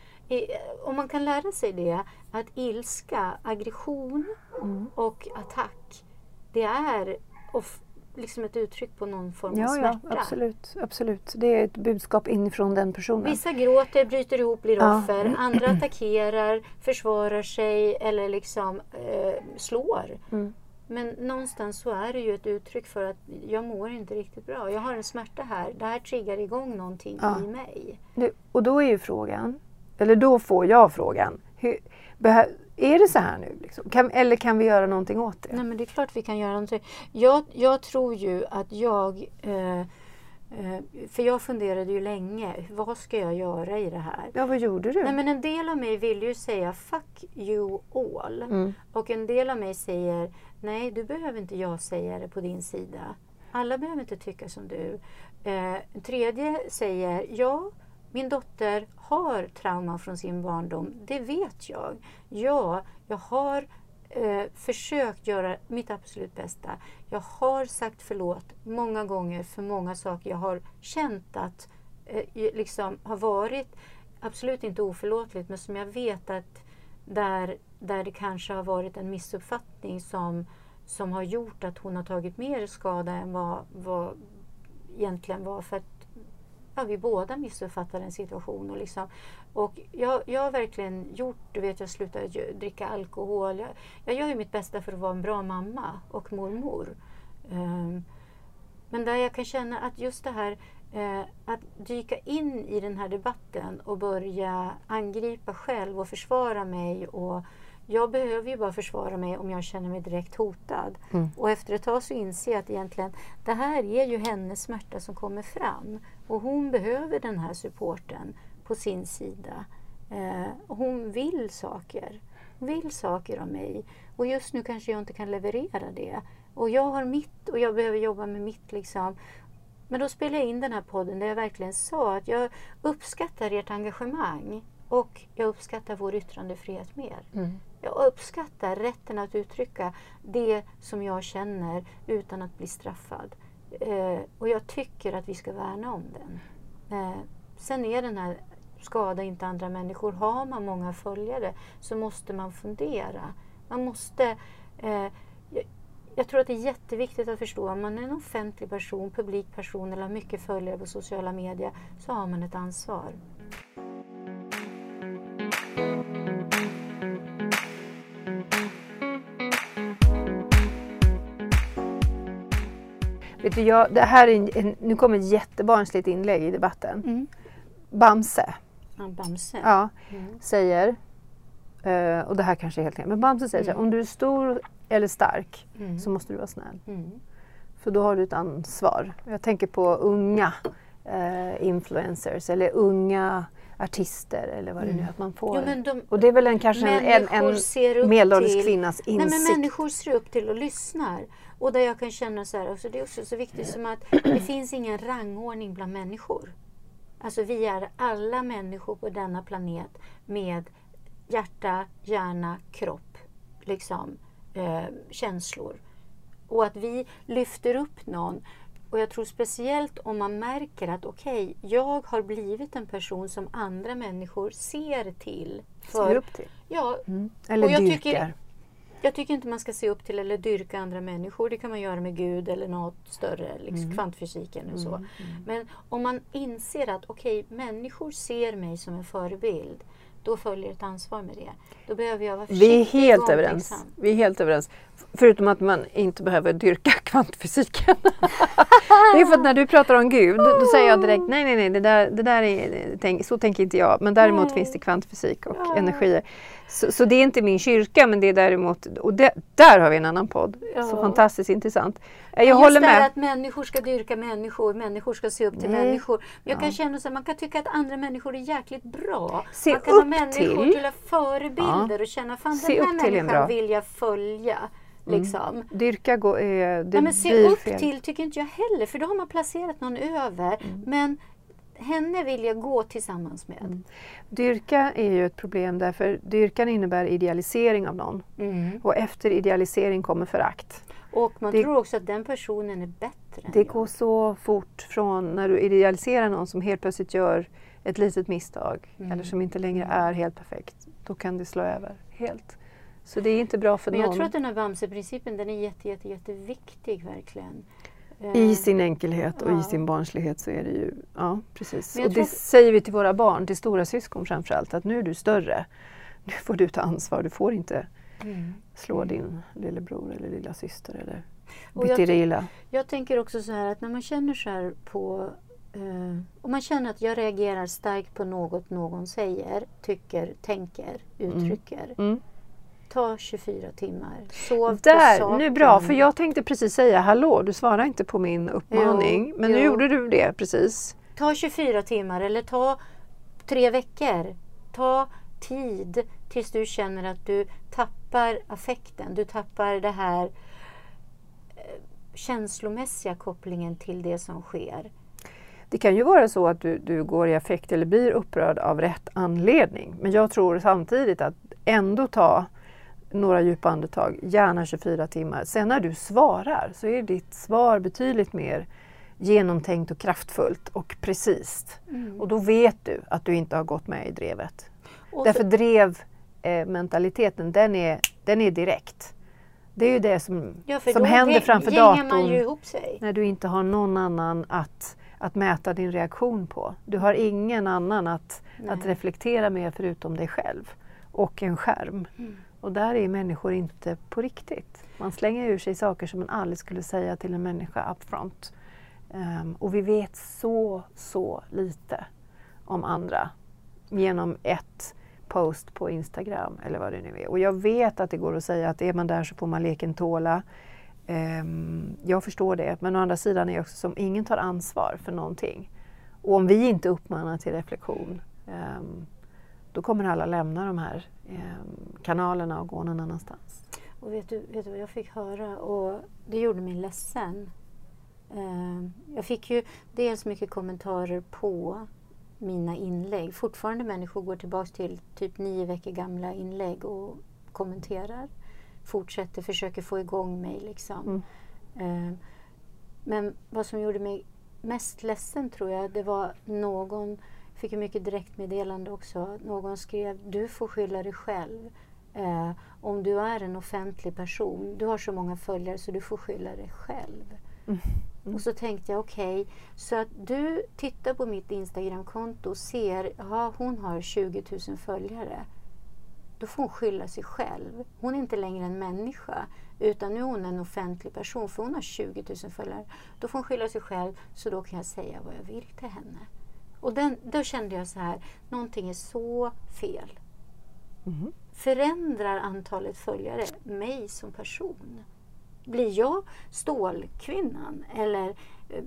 [SPEAKER 2] om man kan lära sig det, att ilska, aggression
[SPEAKER 1] Mm.
[SPEAKER 2] och attack, det är of, liksom ett uttryck på någon form av
[SPEAKER 1] Ja, ja,
[SPEAKER 2] smärta.
[SPEAKER 1] absolut, absolut. Det är ett budskap inifrån den personen.
[SPEAKER 2] Vissa gråter, bryter ihop, blir
[SPEAKER 1] Ja.
[SPEAKER 2] offer. Andra attackerar, försvarar sig eller liksom eh, slår.
[SPEAKER 1] Mm.
[SPEAKER 2] Men någonstans så är det ju ett uttryck för att jag mår inte riktigt bra. Jag har en smärta här. Det här triggar igång någonting
[SPEAKER 1] Ja.
[SPEAKER 2] i mig.
[SPEAKER 1] Nu, och då är ju frågan, eller då får jag frågan, hur, är det så här nu? Liksom? Kan, eller kan vi göra någonting åt det?
[SPEAKER 2] Nej men det är klart vi kan göra någonting. Jag, jag tror ju att jag eh, eh, för jag funderade ju länge, vad ska jag göra i det här?
[SPEAKER 1] Ja, vad gjorde du?
[SPEAKER 2] Nej men en del av mig vill ju säga fuck you all.
[SPEAKER 1] Mm.
[SPEAKER 2] Och en del av mig säger nej, du behöver inte jag säga det på din sida. Alla behöver inte tycka som du. Eh, en tredje säger ja, min dotter har trauma från sin barndom. Det vet jag. Ja, jag har eh, försökt göra mitt absolut bästa. Jag har sagt förlåt många gånger för många saker jag har känt att eh, liksom har varit absolut inte oförlåtligt men som jag vet att där, där det kanske har varit en missuppfattning som, som har gjort att hon har tagit mer skada än vad, vad egentligen var. För att vi båda missuppfattar en situation. Och, liksom, och jag, jag har verkligen gjort, du vet jag slutade dricka alkohol. Jag, jag gör ju mitt bästa för att vara en bra mamma och mormor. Um, men där jag kan känna att just det här eh, att dyka in i den här debatten och börja angripa själv och försvara mig. Och jag behöver ju bara försvara mig om jag känner mig direkt hotad. Mm. Och efter ett tag så inser jag att egentligen det här är ju hennes smärta som kommer fram. Och hon behöver den här supporten på sin sida. Eh, hon vill saker. Hon vill saker av mig. Och just nu kanske jag inte kan leverera det. Och jag har mitt och jag behöver jobba med mitt. Liksom. Men då spelade jag in den här podden där jag verkligen sa att jag uppskattar ert engagemang och jag uppskattar vår yttrandefrihet mer. Mm. Jag uppskattar rätten att uttrycka det som jag känner utan att bli straffad. Eh, och jag tycker att vi ska värna om den. Eh, sen är den här skada inte andra människor. Har man många följare så måste man fundera. Man måste eh, jag tror att det är jätteviktigt att förstå om man är en offentlig person, publik person eller har mycket följare på sociala medier så har man ett ansvar.
[SPEAKER 1] Vet du, jag, det här är en, nu kommer ett jättebarnsligt inlägg i debatten. Mm. Bamse.
[SPEAKER 2] Ja, Bamse.
[SPEAKER 1] Ja, mm. säger, uh, och det här kanske är helt men Bamse säger mm. så här, om du är stor eller stark mm. så måste du vara snäll. Mm. För då har du ett ansvar. Jag tänker på unga uh, influencers eller unga artister eller vad det nu är att man får. Jo, de, och det är väl en, kanske en, en, en medelålders kvinnas insikt.
[SPEAKER 2] Nej, men människor ser upp till och lyssnar. Och där jag kan känna så här, alltså det är också så viktigt som att det finns ingen rangordning bland människor. Alltså vi är alla människor på denna planet med hjärta, hjärna, kropp, liksom, eh, känslor. Och att vi lyfter upp någon och jag tror speciellt om man märker att okej, okay, jag har blivit en person som andra människor ser till.
[SPEAKER 1] För, ser upp till?
[SPEAKER 2] Ja.
[SPEAKER 1] Mm. Eller dyrkar. Tycker,
[SPEAKER 2] jag tycker inte man ska se upp till eller dyrka andra människor. Det kan man göra med Gud eller något större, liksom mm. kvantfysiken och så. Mm. mm. Men om man inser att okej, okay, människor ser mig som en förebild då följer ett ansvar med det. Då behöver jag vara
[SPEAKER 1] Vi är helt överens. Vi är helt överens. Förutom att man inte behöver dyrka kvantfysiken. det är för att när du pratar om Gud, då säger jag direkt nej, nej, nej, det där, det där är, så tänker inte jag. Men däremot nej. finns det kvantfysik och ja. energier. Så, så, det är inte min kyrka, men det är däremot, och det, där har vi en annan podd. Ja. Så fantastiskt intressant.
[SPEAKER 2] Jag Just håller med. att människor ska dyrka människor, människor ska se upp till nej. människor. Jag ja. kan känna att man kan tycka att andra människor är jäkligt bra.
[SPEAKER 1] Se
[SPEAKER 2] man kan
[SPEAKER 1] upp
[SPEAKER 2] ha människor till, till förebilder ja. och känna, fan se den här människan vill jag följa. Mm. Liksom. Mm.
[SPEAKER 1] Dyrka går, eh, det
[SPEAKER 2] ja, men se upp fel. till tycker inte jag heller, för då har man placerat någon över. Mm. Men henne vill jag gå tillsammans med. Mm.
[SPEAKER 1] Dyrka är ju ett problem därför dyrkan innebär idealisering av någon. Mm. Och efter idealisering kommer förakt.
[SPEAKER 2] Och man det, tror också att den personen är bättre.
[SPEAKER 1] Det går så fort från när du idealiserar någon som helt plötsligt gör ett litet misstag mm. eller som inte längre är helt perfekt. Då kan det slå över helt. Så det är inte bra för
[SPEAKER 2] Men
[SPEAKER 1] någon.
[SPEAKER 2] Jag tror att den här Bamse-principen den är jätte, jätte, jätteviktig verkligen.
[SPEAKER 1] I sin enkelhet och ja. i sin barnslighet så är det ju, ja precis. Och det säger vi till våra barn, till stora syskon framförallt, att nu är du större. Nu får du ta ansvar, du får inte mm. slå din lillebror eller lilla syster eller bete dig illa.
[SPEAKER 2] Jag tänker också så här att när man känner så här på Uh, om man känner att jag reagerar starkt på något någon säger, tycker, tänker, uttrycker. Mm. Mm ta 24 timmar. Sov
[SPEAKER 1] Där, på nu bra, för jag tänkte precis säga hallå, du svarar inte på min uppmaning. Jo, men nu jo. gjorde du det precis.
[SPEAKER 2] Ta 24 timmar eller ta tre veckor. Ta tid tills du känner att du tappar affekten. Du tappar det här eh, känslomässiga kopplingen till det som sker.
[SPEAKER 1] Det kan ju vara så att du, du går i affekt eller blir upprörd av rätt anledning. Men jag tror samtidigt att ändå ta några djupa andetag, gärna 24 timmar. Sen när du svarar så är ditt svar betydligt mer genomtänkt och kraftfullt och precis. Mm. Och då vet du att du inte har gått med i drevet. Och Därför så... drevmentaliteten, eh, den, är, den är direkt. Det är ju det som, ja, som händer framför datorn. När du inte har någon annan att att mäta din reaktion på. Du har ingen annan att, att reflektera med förutom dig själv och en skärm.
[SPEAKER 2] Mm.
[SPEAKER 1] Och där är människor inte på riktigt. Man slänger ur sig saker som man aldrig skulle säga till en människa upfront. Um, ehm, och vi vet så, så lite om andra genom ett post på Instagram eller vad det nu är. Och jag vet att det går att säga att är man där så får man leken tåla. Um, jag förstår det, men å andra sidan är det också som ingen tar ansvar för någonting. Och om vi inte uppmanar till reflektion um, då kommer alla lämna de här kanalerna och gå någon annanstans.
[SPEAKER 2] Och vet du, vet du vad jag fick höra? Och det gjorde mig ledsen. Jag fick ju dels mycket kommentarer på mina inlägg. Fortfarande människor går tillbaka till typ nio veckor gamla inlägg och kommenterar. Fortsätter, försöker få igång mig liksom. Mm. Men vad som gjorde mig mest ledsen tror jag, det var någon, fick ju mycket direktmeddelande också, någon skrev du får skylla dig själv. Eh, om du är en offentlig person, du har så många följare så du får skylla dig själv. Mm. Mm. Och så tänkte jag okej, okay, så att du tittar på mitt Instagramkonto och ser, ja hon har 20 000 följare. Då får hon skylla sig själv. Hon är inte längre en människa utan nu är hon en offentlig person för hon har 20 000 följare. Då får hon skylla sig själv så då kan jag säga vad jag vill till henne. Och den, då kände jag så här, någonting är så fel. Mm. Förändrar antalet följare mig som person? Blir jag stålkvinnan? Eller eh,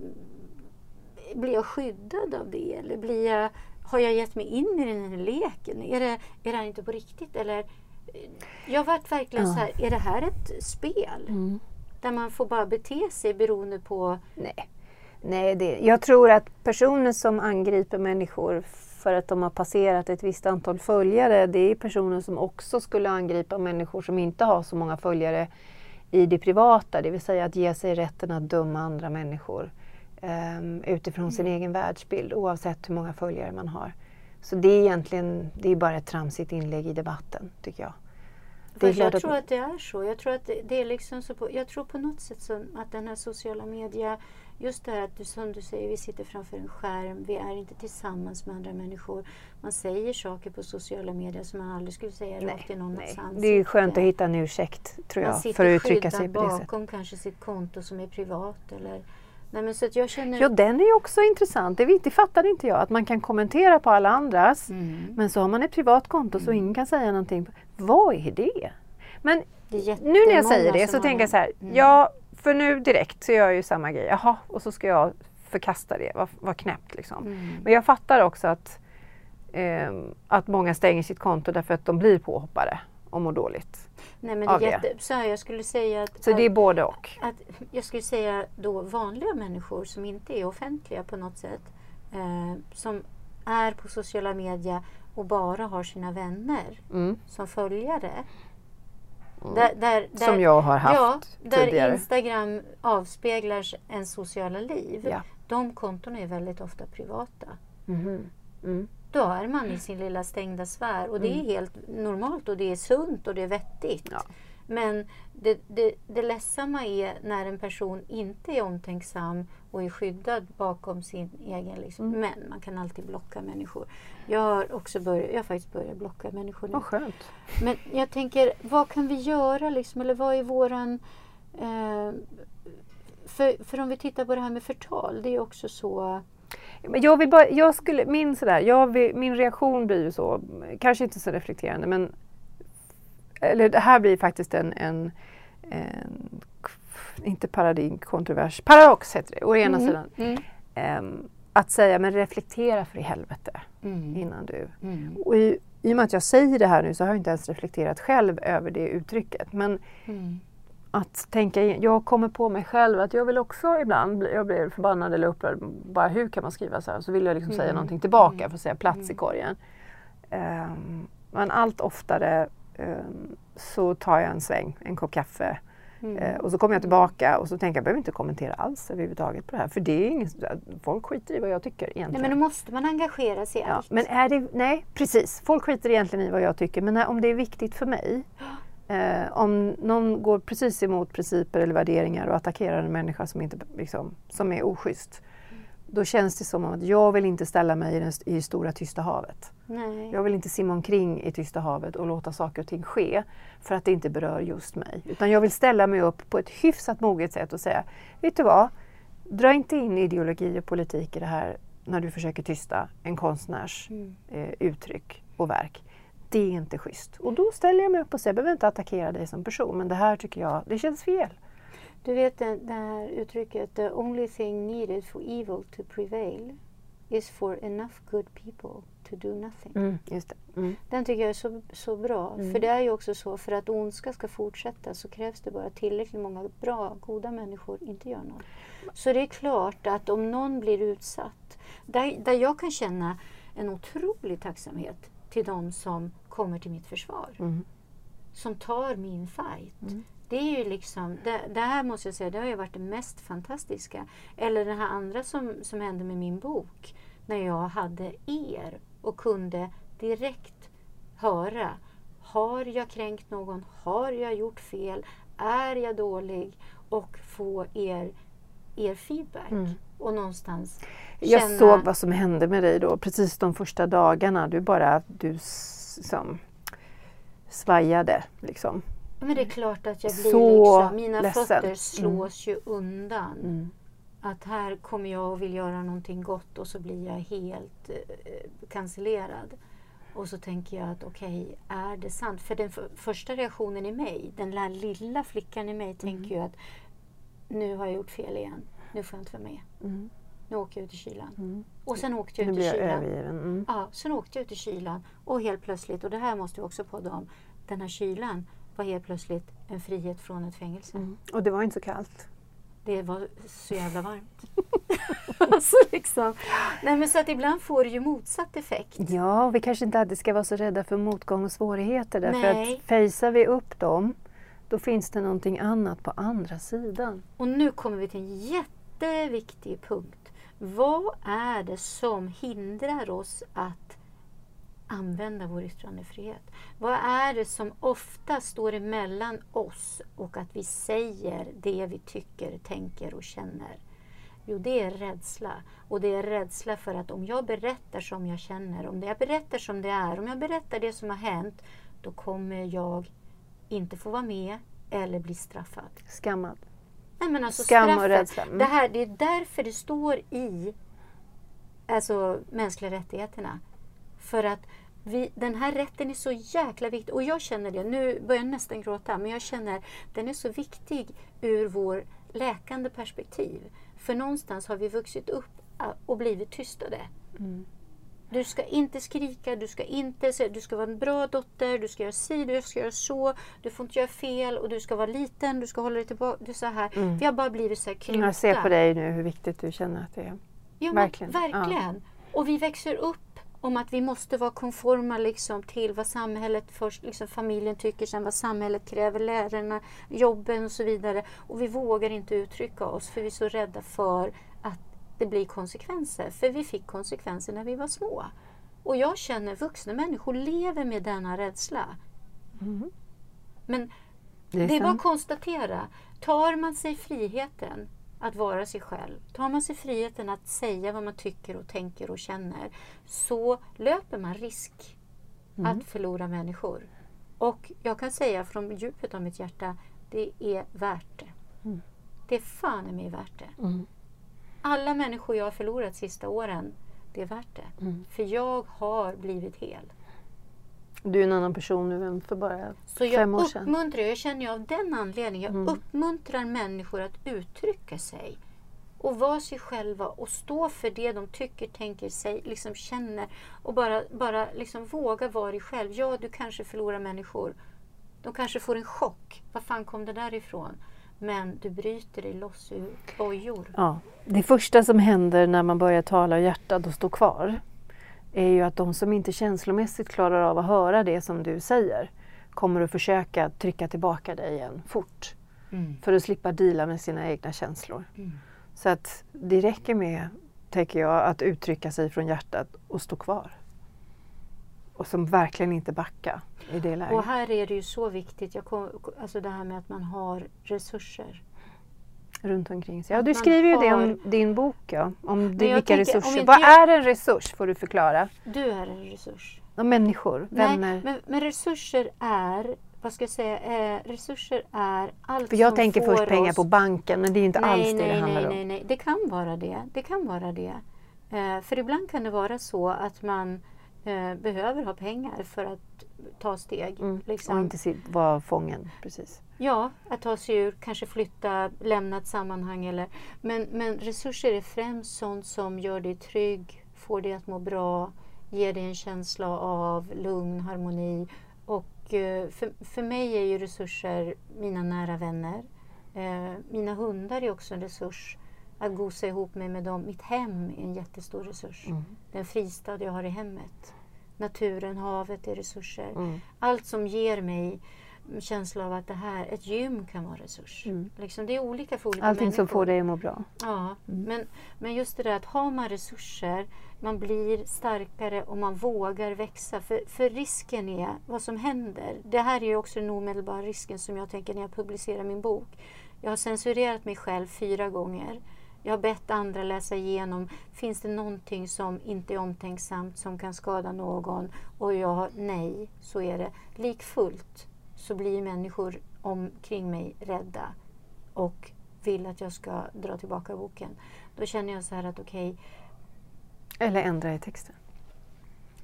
[SPEAKER 2] blir jag skyddad av det? Eller blir jag, har jag gett mig in i den här leken? Är det, är det här inte på riktigt? Eller, eh, jag varit verkligen ja. så här, är det här ett spel? Mm. Där man får bara bete sig beroende på...
[SPEAKER 1] Nej, Nej det, jag tror att personer som angriper människor för att de har passerat ett visst antal följare, det är personer som också skulle angripa människor som inte har så många följare i det privata, det vill säga att ge sig rätten att döma andra människor um, utifrån mm. sin egen världsbild oavsett hur många följare man har. Så det är egentligen det är bara ett tramsigt inlägg i debatten, tycker jag.
[SPEAKER 2] Det är jag tror att det är så. Jag tror, att det, är liksom så på, jag tror på något sätt att den här sociala media just det här att du, som du säger, vi sitter framför en skärm, vi är inte tillsammans med andra människor. Man säger saker på sociala medier som man aldrig skulle säga rakt i någon nej.
[SPEAKER 1] Det är skönt att hitta en ursäkt, tror jag, för att uttrycka sig på det sättet. Man
[SPEAKER 2] sitter bakom kanske sitt konto som är privat eller Nej, men så att jag känner...
[SPEAKER 1] Ja, den är ju också intressant. Det, det fattade inte jag, att man kan kommentera på alla andras, mm. men så har man ett privat konto så mm. ingen kan säga någonting. Vad är det? Men det är nu när jag säger det så tänker jag så här, mm. ja, för nu direkt så gör jag ju samma grej. Jaha, och så ska jag förkasta det. Vad, vad knäppt liksom. Mm. Men jag fattar också att, eh, att många stänger sitt konto därför att de blir påhoppade och mår dåligt.
[SPEAKER 2] Nej, men det är jätte, så här, jag skulle säga att,
[SPEAKER 1] så det är både och?
[SPEAKER 2] Att, jag skulle säga då vanliga människor som inte är offentliga på något sätt. Eh, som är på sociala medier och bara har sina vänner mm. som följare.
[SPEAKER 1] Mm. Där, där, där, som jag har haft ja,
[SPEAKER 2] där tidigare. Instagram avspeglar en sociala liv. Ja. De kontona är väldigt ofta privata. Mm. Mm. Då är man i sin lilla stängda sfär och det är mm. helt normalt och det är sunt och det är vettigt. Ja. Men det, det, det ledsamma är när en person inte är omtänksam och är skyddad bakom sin egen... Liksom. Mm. Men man kan alltid blocka människor. Jag har också börjat, jag har faktiskt börjat blocka människor nu.
[SPEAKER 1] Vad skönt.
[SPEAKER 2] Men jag tänker, vad kan vi göra liksom? Eller vad är våran... Eh, för, för om vi tittar på det här med förtal, det är också så...
[SPEAKER 1] Jag vill bara, jag skulle, min, sådär, jag vill, min reaktion blir ju så, kanske inte så reflekterande men eller det här blir faktiskt en, en, en inte paradigm, kontrovers, paradox heter det, å ena mm. sidan. Mm. Um, att säga, men reflektera för i helvete mm. innan du... Mm. Och i, I och med att jag säger det här nu så har jag inte ens reflekterat själv över det uttrycket. Men mm. att tänka, jag kommer på mig själv att jag vill också ibland, bli, jag blir förbannad eller upprörd, bara hur kan man skriva så här? Så vill jag liksom säga mm. någonting tillbaka för att säga plats i korgen. Um, men allt oftare um, så tar jag en sväng, en kopp kaffe Mm. Eh, och så kommer jag tillbaka och så tänker jag, jag behöver inte kommentera alls överhuvudtaget på det här. För det är inget, folk skiter i vad jag tycker egentligen.
[SPEAKER 2] Nej, men då måste man engagera sig i ja, allt.
[SPEAKER 1] Men är det, nej, precis. Folk skiter egentligen i vad jag tycker. Men när, om det är viktigt för mig, eh, om någon går precis emot principer eller värderingar och attackerar en människa som, inte, liksom, som är oschysst. Då känns det som att jag vill inte ställa mig i, den, i det stora tysta havet.
[SPEAKER 2] Nej.
[SPEAKER 1] Jag vill inte simma omkring i tysta havet och låta saker och ting ske för att det inte berör just mig. Utan jag vill ställa mig upp på ett hyfsat moget sätt och säga, vet du vad? Dra inte in ideologi och politik i det här när du försöker tysta en konstnärs
[SPEAKER 2] Mm.
[SPEAKER 1] eh, uttryck och verk. Det är inte schysst. Och då ställer jag mig upp och säger, jag behöver inte attackera dig som person men det här tycker jag, det känns fel.
[SPEAKER 2] Du vet det, det här uttrycket The only thing needed for evil to prevail is for enough good people to do nothing.
[SPEAKER 1] Just det. Mm.
[SPEAKER 2] Den tycker jag är så, så bra.
[SPEAKER 1] Mm.
[SPEAKER 2] För det är ju också så, för att ondska ska fortsätta så krävs det bara tillräckligt många bra, goda människor inte gör något. Så det är klart att om någon blir utsatt, där, där jag kan känna en otrolig tacksamhet till de som kommer till mitt försvar.
[SPEAKER 1] Mm.
[SPEAKER 2] Som tar min fight. Det är ju liksom, det, det här måste jag säga, det har ju varit det mest fantastiska. Eller det här andra som, som hände med min bok. När jag hade er och kunde direkt höra. Har jag kränkt någon? Har jag gjort fel? Är jag dålig? Och få er, er feedback.
[SPEAKER 1] Mm.
[SPEAKER 2] Och någonstans
[SPEAKER 1] Jag
[SPEAKER 2] känna-
[SPEAKER 1] såg vad som hände med dig då, precis de första dagarna. Du bara du som svajade liksom.
[SPEAKER 2] Men det är klart att jag blir
[SPEAKER 1] Så
[SPEAKER 2] liksom, mina
[SPEAKER 1] ledsen.
[SPEAKER 2] fötter slås ju undan.
[SPEAKER 1] Mm.
[SPEAKER 2] Att här kommer jag och vill göra någonting gott och så blir jag helt eh, cancellerad. Och så tänker jag att okej, är det sant? För den för, första reaktionen i mig, den där lilla flickan i mig, tänker ju att nu har jag gjort fel igen. Nu får jag inte vara med.
[SPEAKER 1] Mm.
[SPEAKER 2] Nu åker jag ut i kylan.
[SPEAKER 1] Mm.
[SPEAKER 2] Och sen åkte jag
[SPEAKER 1] Nu
[SPEAKER 2] ut i
[SPEAKER 1] jag
[SPEAKER 2] kylan.
[SPEAKER 1] övergiven. Mm.
[SPEAKER 2] Ja, sen åkte jag ut i kylan och helt plötsligt, och det här måste vi också podda om, den här kylan var helt plötsligt en frihet från ett fängelse.
[SPEAKER 1] Mm. Och det var inte så kallt.
[SPEAKER 2] Det var så jävla varmt. alltså liksom. Nej men så att ibland får det ju motsatt effekt.
[SPEAKER 1] Ja, vi kanske inte alltid ska vara så rädda för motgång och svårigheter. Därför
[SPEAKER 2] Nej.
[SPEAKER 1] att fejsar vi upp dem, då finns det någonting annat på andra sidan.
[SPEAKER 2] Och nu kommer vi till en jätteviktig punkt. Vad är det som hindrar oss att använda vår yttrandefrihet? Vad är det som ofta står emellan oss och att vi säger det vi tycker, tänker och känner? Jo, det är rädsla. Och det är rädsla för att om jag berättar som jag känner, om jag berättar som det är, om jag berättar det som har hänt, då kommer jag inte få vara med eller bli straffad.
[SPEAKER 1] Skammad.
[SPEAKER 2] Nej, men alltså
[SPEAKER 1] Skam och
[SPEAKER 2] straffen.
[SPEAKER 1] rädsla. Mm.
[SPEAKER 2] Det, här, det är därför det står i alltså, mänskliga rättigheterna. För att vi, den här rätten är så jäkla viktig. Och jag känner det, nu börjar jag nästan gråta, men jag känner den är så viktig ur vår läkande perspektiv. För någonstans har vi vuxit upp och blivit tystade.
[SPEAKER 1] Mm.
[SPEAKER 2] Du ska inte skrika, du ska inte säga, du ska vara en bra dotter, du ska göra si, du ska göra så, du får inte göra fel och du ska vara liten, du ska hålla dig tillbaka. Du så här.
[SPEAKER 1] Mm.
[SPEAKER 2] Vi har bara blivit så här krympta.
[SPEAKER 1] Jag ser på dig nu hur viktigt du känner att det är.
[SPEAKER 2] Ja,
[SPEAKER 1] Verkligen.
[SPEAKER 2] Men, verkligen. Och vi växer upp om att vi måste vara konforma liksom, till vad samhället först, liksom familjen tycker, sen vad samhället kräver, lärarna, jobben och så vidare. Och vi vågar inte uttrycka oss för vi är så rädda för att det blir konsekvenser. För vi fick konsekvenser när vi var små. Och jag känner vuxna människor lever med denna rädsla.
[SPEAKER 1] Mm.
[SPEAKER 2] Men
[SPEAKER 1] Det är,
[SPEAKER 2] det är bara att konstatera. Tar man sig friheten att vara sig själv, tar man sig friheten att säga vad man tycker och tänker och känner, så löper man risk
[SPEAKER 1] Mm.
[SPEAKER 2] att förlora människor. Och jag kan säga från djupet av mitt hjärta, det är värt det.
[SPEAKER 1] Mm.
[SPEAKER 2] Det är fan i mig värt det.
[SPEAKER 1] Mm.
[SPEAKER 2] Alla människor jag har förlorat sista åren, det är värt det.
[SPEAKER 1] Mm.
[SPEAKER 2] För jag har blivit hel.
[SPEAKER 1] Du är en annan person nu än för bara
[SPEAKER 2] Så jag
[SPEAKER 1] fem år sedan.
[SPEAKER 2] uppmuntrar, jag känner ju av den anledningen, jag
[SPEAKER 1] Mm.
[SPEAKER 2] uppmuntrar människor att uttrycka sig och vara sig själva och stå för det de tycker, tänker, sig, liksom känner och bara, bara liksom våga vara dig själv. Ja, du kanske förlorar människor. De kanske får en chock. Var fan kom det där ifrån? Men du bryter dig loss ur bojor.
[SPEAKER 1] Ja. Det första som händer när man börjar tala hjärtat och stå kvar är ju att de som inte känslomässigt klarar av att höra det som du säger kommer att försöka trycka tillbaka dig igen fort för att slippa dela med sina egna känslor.
[SPEAKER 2] Mm.
[SPEAKER 1] Så att det räcker med, tänker jag, att uttrycka sig från hjärtat och stå kvar. Och som verkligen inte backa i det läget.
[SPEAKER 2] Och här är det ju så viktigt, jag kom, alltså det här med att man har resurser.
[SPEAKER 1] Runt omkring sig. Ja, du skriver ju det
[SPEAKER 2] har-
[SPEAKER 1] om din bok, ja. om det,
[SPEAKER 2] jag
[SPEAKER 1] vilka
[SPEAKER 2] tänker, om
[SPEAKER 1] resurser.
[SPEAKER 2] inte
[SPEAKER 1] Vad
[SPEAKER 2] jag-
[SPEAKER 1] är en resurs får du förklara.
[SPEAKER 2] Du är en resurs.
[SPEAKER 1] Ja, människor, vänner.
[SPEAKER 2] Nej, men, men resurser är, vad ska jag säga, eh, resurser är allt
[SPEAKER 1] För jag
[SPEAKER 2] som
[SPEAKER 1] tänker
[SPEAKER 2] får
[SPEAKER 1] först pengar
[SPEAKER 2] oss...
[SPEAKER 1] på banken men det är inte alls
[SPEAKER 2] nej,
[SPEAKER 1] det
[SPEAKER 2] nej,
[SPEAKER 1] det handlar
[SPEAKER 2] nej,
[SPEAKER 1] om.
[SPEAKER 2] nej, nej, det kan vara det. Det kan vara det. Eh, för ibland kan det vara så att man eh, behöver ha pengar för att ta steg.
[SPEAKER 1] Mm.
[SPEAKER 2] Liksom.
[SPEAKER 1] Och inte vara fången. Precis.
[SPEAKER 2] Ja, att ta sig ur, kanske flytta, lämna ett sammanhang. Eller, men, men resurser är främst sånt som gör dig trygg, får dig att må bra, ger dig en känsla av lugn, harmoni. Och eh, för, för mig är ju resurser mina nära vänner. Eh, mina hundar är också en resurs. Att gosa ihop mig med dem. Mitt hem är en jättestor resurs.
[SPEAKER 1] Mm.
[SPEAKER 2] Den fristad jag har i hemmet. Naturen, havet är resurser.
[SPEAKER 1] Mm.
[SPEAKER 2] Allt som ger mig känsla av att det här, ett gym kan vara resurs.
[SPEAKER 1] Mm.
[SPEAKER 2] Liksom, det är olika för olika
[SPEAKER 1] Allting
[SPEAKER 2] människor.
[SPEAKER 1] som får dig att må bra.
[SPEAKER 2] Ja, men, men just det där att har man resurser, man blir starkare och man vågar växa. För, för risken är vad som händer. Det här är ju också den omedelbara risken som jag tänker när jag publicerar min bok. Jag har censurerat mig själv fyra gånger. Jag har bett andra läsa igenom. Finns det någonting som inte är omtänksamt som kan skada någon? Och jag har nej, så är det. Likfullt så blir människor omkring mig rädda och vill att jag ska dra tillbaka boken. Då känner jag så här att okej,
[SPEAKER 1] Eller ändra i texten.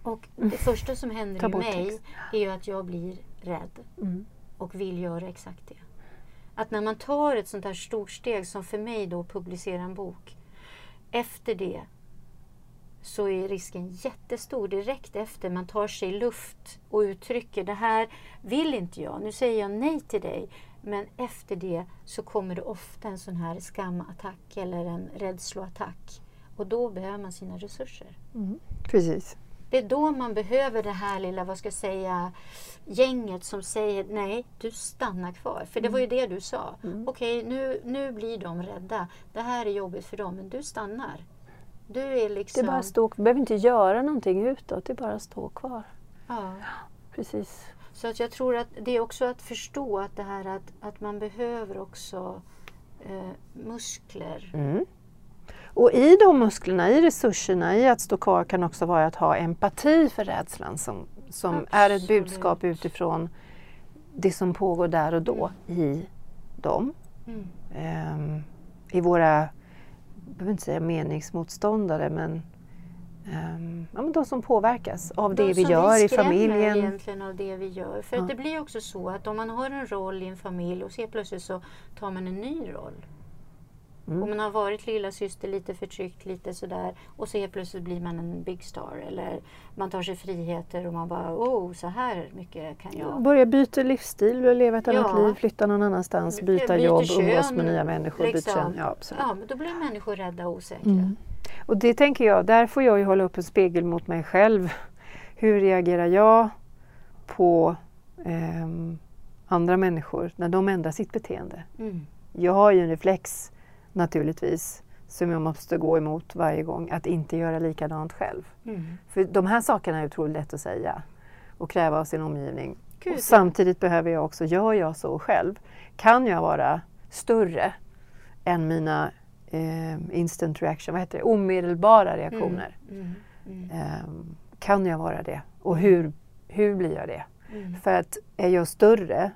[SPEAKER 2] och det första som händer i mig
[SPEAKER 1] text.
[SPEAKER 2] är ju att jag blir rädd
[SPEAKER 1] Mm.
[SPEAKER 2] och vill göra exakt det. Att när man tar ett sånt här stort steg som för mig då publicera en bok. Efter det så är risken jättestor direkt efter man tar sig luft och uttrycker det här vill inte jag, nu säger jag nej till dig. Men efter det så kommer det ofta en sån här skamattack eller en rädsloattack. Och då behöver man sina resurser.
[SPEAKER 1] Precis.
[SPEAKER 2] Det är då man behöver det här lilla, vad ska jag säga, gänget som säger nej, du stannar kvar. För det var ju det du sa. Okej, nu, nu blir de rädda. Det här är jobbigt för dem, men du stannar. Du är
[SPEAKER 1] Det
[SPEAKER 2] liksom...
[SPEAKER 1] är bara stå, behöver inte göra någonting utåt, det är bara att stå kvar.
[SPEAKER 2] ja.
[SPEAKER 1] Precis.
[SPEAKER 2] Så att jag tror att det är också att förstå att det här att, att man behöver också eh, muskler.
[SPEAKER 1] Mm. Och i de musklerna, i resurserna, i att stå kvar kan också vara att ha empati för rädslan som, som är ett budskap utifrån det som pågår där och då i dem.
[SPEAKER 2] Mm.
[SPEAKER 1] Ehm, I våra, behöver inte säga meningsmotståndare, men, ehm, ja, men de som påverkas av det
[SPEAKER 2] De
[SPEAKER 1] vi
[SPEAKER 2] som
[SPEAKER 1] gör i familjen.
[SPEAKER 2] egentligen av det vi gör. För
[SPEAKER 1] Ja.
[SPEAKER 2] att det blir också så att om man har en roll i en familj och så plötsligt så tar man en ny roll.
[SPEAKER 1] Mm.
[SPEAKER 2] Och man har varit lilla syster lite förtryckt, lite sådär. Och så helt plötsligt blir man en big star. Eller man tar sig friheter och man bara, oh, så här mycket kan jag.
[SPEAKER 1] Börja byta livsstil, leva ett annat
[SPEAKER 2] Ja.
[SPEAKER 1] liv, flytta någon annanstans, byta
[SPEAKER 2] Byter
[SPEAKER 1] jobb,
[SPEAKER 2] kön,
[SPEAKER 1] umgås med nya människor, byta
[SPEAKER 2] liksom.
[SPEAKER 1] kön. Ja, absolut.
[SPEAKER 2] Ja, men då blir människor rädda och osäkra.
[SPEAKER 1] Mm. Och det tänker jag, där får jag ju hålla upp en spegel mot mig själv. Hur reagerar jag på ehm, andra människor när de ändrar sitt beteende?
[SPEAKER 2] Mm.
[SPEAKER 1] Jag har ju en reflex naturligtvis som jag måste gå emot varje gång, att inte göra likadant själv.
[SPEAKER 2] Mm.
[SPEAKER 1] För de här sakerna är otroligt lätt att säga och kräva av sin omgivning.
[SPEAKER 2] Gud,
[SPEAKER 1] och
[SPEAKER 2] ja.
[SPEAKER 1] samtidigt behöver jag också, gör jag så själv, kan jag vara större än mina eh, instant reaction, vad heter det, omedelbara reaktioner?
[SPEAKER 2] Mm. Mm.
[SPEAKER 1] Ehm, kan jag vara det? Och hur, hur blir jag det?
[SPEAKER 2] Mm.
[SPEAKER 1] För att är jag större,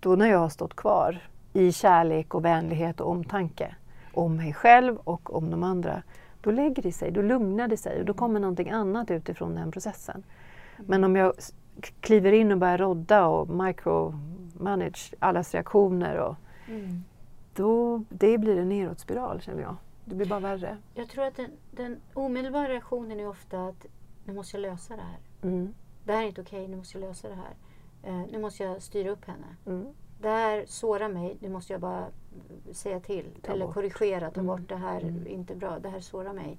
[SPEAKER 1] då när jag har stått kvar i kärlek och vänlighet och omtanke om mig själv och om de andra, då lägger det sig, då lugnar det sig och då kommer någonting annat utifrån den processen. Men om jag kliver in och börjar rodda och micromanage allas reaktioner, och,
[SPEAKER 2] Mm.
[SPEAKER 1] då, det blir en nedåtspiral känner jag. Det blir bara värre.
[SPEAKER 2] Jag tror att den, den omedelbara reaktionen är ofta att nu måste jag lösa det här.
[SPEAKER 1] Mm.
[SPEAKER 2] Det här är inte okej, nu måste jag lösa det här. Eh, nu måste jag styra upp henne.
[SPEAKER 1] Mm.
[SPEAKER 2] Det här sårar mig, nu måste jag bara säga till.
[SPEAKER 1] Ta
[SPEAKER 2] eller
[SPEAKER 1] bort.
[SPEAKER 2] korrigera, ta
[SPEAKER 1] Mm.
[SPEAKER 2] bort det här
[SPEAKER 1] Mm.
[SPEAKER 2] är inte bra, det här sårar mig.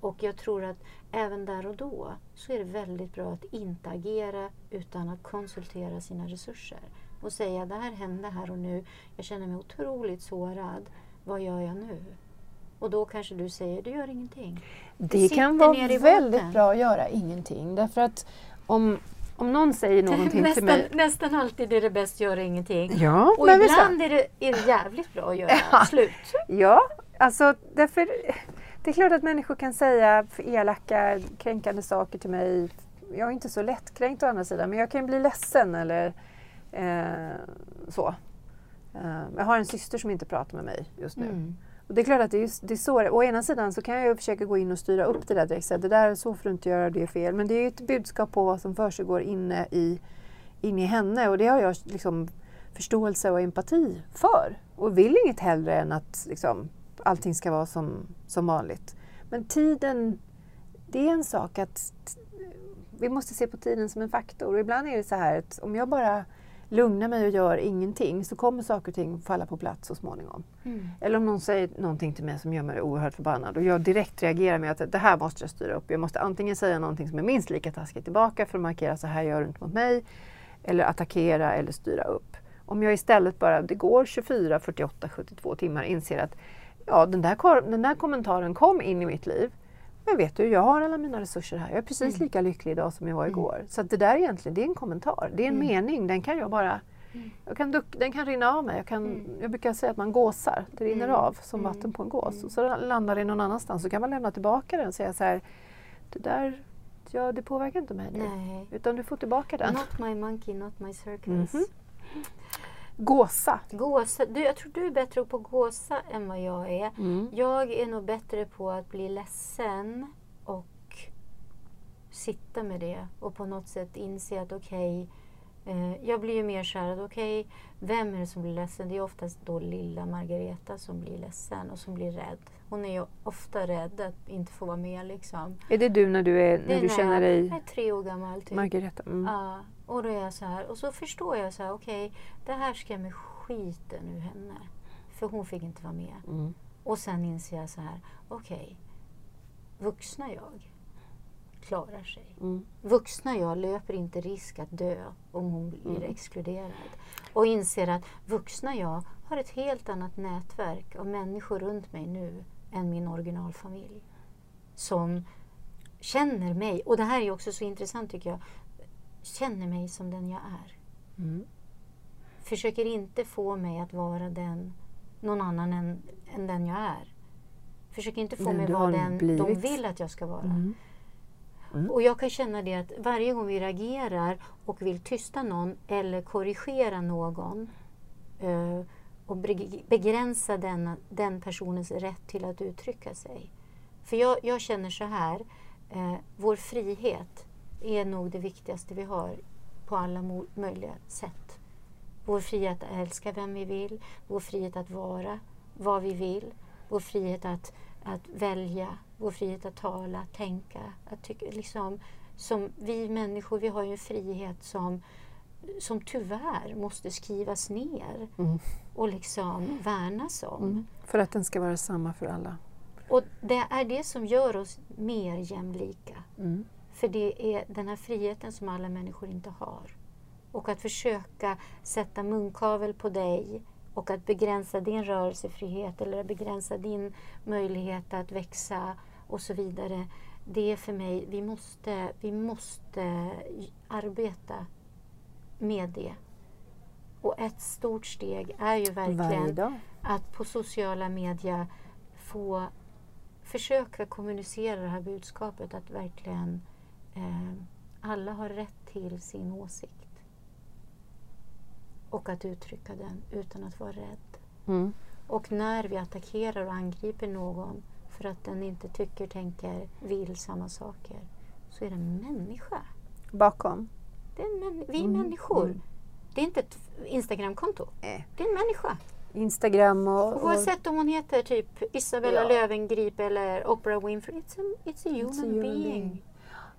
[SPEAKER 2] Och jag tror att även där och då så är det väldigt bra att inte agera utan att konsultera sina resurser. Och säga det här hände här och nu, jag känner mig otroligt sårad. Vad gör jag nu? Och då kanske du säger, du gör ingenting.
[SPEAKER 1] Det kan vara väldigt bra att göra ingenting. Därför att om, om någon säger någonting till
[SPEAKER 2] nästan,
[SPEAKER 1] mig.
[SPEAKER 2] nästan alltid är det bäst att göra ingenting.
[SPEAKER 1] Ja,
[SPEAKER 2] Och
[SPEAKER 1] men
[SPEAKER 2] ibland är det, är det jävligt bra att göra
[SPEAKER 1] Ja.
[SPEAKER 2] slut.
[SPEAKER 1] Ja, alltså därför, det är klart att människor kan säga elaka, kränkande saker till mig. Jag är inte så lättkränkt å andra sidan, men jag kan bli ledsen eller eh, så. Eh, jag har en syster som inte pratar med mig just nu.
[SPEAKER 2] Mm.
[SPEAKER 1] Och det är klart att det är, det är så. Å ena sidan så kan jag ju försöka gå in och styra upp det där direkt. Så Det där så får du inte göra, det är fel. Men det är ju ett budskap på vad som försiggår inne i, inne i henne och det har jag liksom förståelse och empati för. Och vill inget hellre än att liksom, allting ska vara som, som vanligt. Men tiden, det är en sak att vi måste se på tiden som en faktor. Och ibland är det så här att om jag bara lugnar mig och gör ingenting så kommer saker och ting falla på plats så småningom.
[SPEAKER 2] Mm.
[SPEAKER 1] Eller om någon säger någonting till mig som gör mig oerhört förbannad och jag direkt reagerar med att det här måste jag styra upp. Jag måste antingen säga någonting som är minst lika taskigt tillbaka för att markera så här gör du inte mot mig. Eller attackera eller styra upp. Om jag istället bara, det går 24, 48, 72 timmar, inser att ja, den där, den där kommentaren kom in i mitt liv. Men vet du, jag har alla mina resurser här. Jag är precis lika lycklig idag som jag var igår. Så det där egentligen, det är en kommentar. Det är en mening. Den kan jag bara jag kan duck, den kan rinna av mig. Jag, kan, jag brukar säga att man gåsar. Det rinner
[SPEAKER 2] Mm.
[SPEAKER 1] av som vatten på en gås. Och så landar det någon annanstans. Så kan man lämna tillbaka den och säga så här. Det där, ja det påverkar inte mig nu.
[SPEAKER 2] Nej.
[SPEAKER 1] Utan du får tillbaka den.
[SPEAKER 2] Not my monkey, not my circus.
[SPEAKER 1] Mhm. Gåsa.
[SPEAKER 2] Gåsa. Du, jag tror du är bättre på gåsa än vad jag är.
[SPEAKER 1] Mm.
[SPEAKER 2] Jag är nog bättre på att bli ledsen och sitta med det och på något sätt inse att okej, eh, jag blir ju mer så här att okej, vem är det som blir ledsen? Det är oftast då lilla Margareta som blir ledsen och som blir rädd. Hon är ju ofta rädd att inte få vara med liksom.
[SPEAKER 1] Är det du när du, är,
[SPEAKER 2] Det
[SPEAKER 1] när
[SPEAKER 2] är
[SPEAKER 1] du känner
[SPEAKER 2] jag,
[SPEAKER 1] dig
[SPEAKER 2] jag är tre år gammal typ.
[SPEAKER 1] Margareta? Mm.
[SPEAKER 2] Ja, och då är jag så här. Och så förstår jag så här, okej, det här skrämmer skiten ur henne. För hon fick inte vara med.
[SPEAKER 1] Mm.
[SPEAKER 2] Och sen inser jag så här, okej, vuxna jag klarar sig.
[SPEAKER 1] Mm.
[SPEAKER 2] Vuxna jag löper inte risk att dö om hon blir
[SPEAKER 1] Mm.
[SPEAKER 2] exkluderad. Och inser att vuxna jag har ett helt annat nätverk av människor runt mig nu än min originalfamilj. Som känner mig, och det här är också så intressant tycker jag, känner mig som den jag är.
[SPEAKER 1] Mm.
[SPEAKER 2] Försöker inte få mig att vara den, någon annan än, än den jag är. Försöker inte få
[SPEAKER 1] Den
[SPEAKER 2] mig
[SPEAKER 1] du
[SPEAKER 2] vara den de
[SPEAKER 1] blivit.
[SPEAKER 2] vill att jag ska vara.
[SPEAKER 1] Mm. Mm.
[SPEAKER 2] Och jag kan känna det att varje gång vi reagerar och vill tysta någon eller korrigera någon eh, och beg- begränsa den, den personens rätt till att uttrycka sig. För jag, jag känner så här, eh, vår frihet är nog det viktigaste vi har på alla möjliga sätt. Vår frihet att älska vem vi vill, vår frihet att vara vad vi vill, vår frihet att, att välja, vår frihet att tala, tänka. Att tycka, liksom, som vi människor, vi har ju en frihet som, som tyvärr måste skrivas ner
[SPEAKER 1] Mm.
[SPEAKER 2] och liksom värnas om.
[SPEAKER 1] Mm. För att den ska vara samma för alla.
[SPEAKER 2] Och det är det som gör oss mer jämlika.
[SPEAKER 1] Mm.
[SPEAKER 2] För det är den här friheten som alla människor inte har. Och att försöka sätta munkavel på dig och att begränsa din rörelsefrihet eller begränsa din möjlighet att växa och så vidare. Det är för mig, vi måste, vi måste arbeta med det. Och ett stort steg är ju verkligen att på sociala medier få försöka kommunicera det här budskapet att verkligen alla har rätt till sin åsikt. Och att uttrycka den utan att vara rädd.
[SPEAKER 1] Mm.
[SPEAKER 2] Och när vi attackerar och angriper någon för att den inte tycker, tänker, vill samma saker så är det en människa.
[SPEAKER 1] Bakom.
[SPEAKER 2] Män- vi är
[SPEAKER 1] Mm,
[SPEAKER 2] människor.
[SPEAKER 1] mm.
[SPEAKER 2] Det är inte ett Instagramkonto.
[SPEAKER 1] Nej.
[SPEAKER 2] Det är en människa.
[SPEAKER 1] Instagram och... och
[SPEAKER 2] Oavsett om hon heter typ Isabella
[SPEAKER 1] Ja.
[SPEAKER 2] Löwengrip eller Oprah Winfrey. It's a, it's a human,
[SPEAKER 1] It's a human
[SPEAKER 2] being.
[SPEAKER 1] being.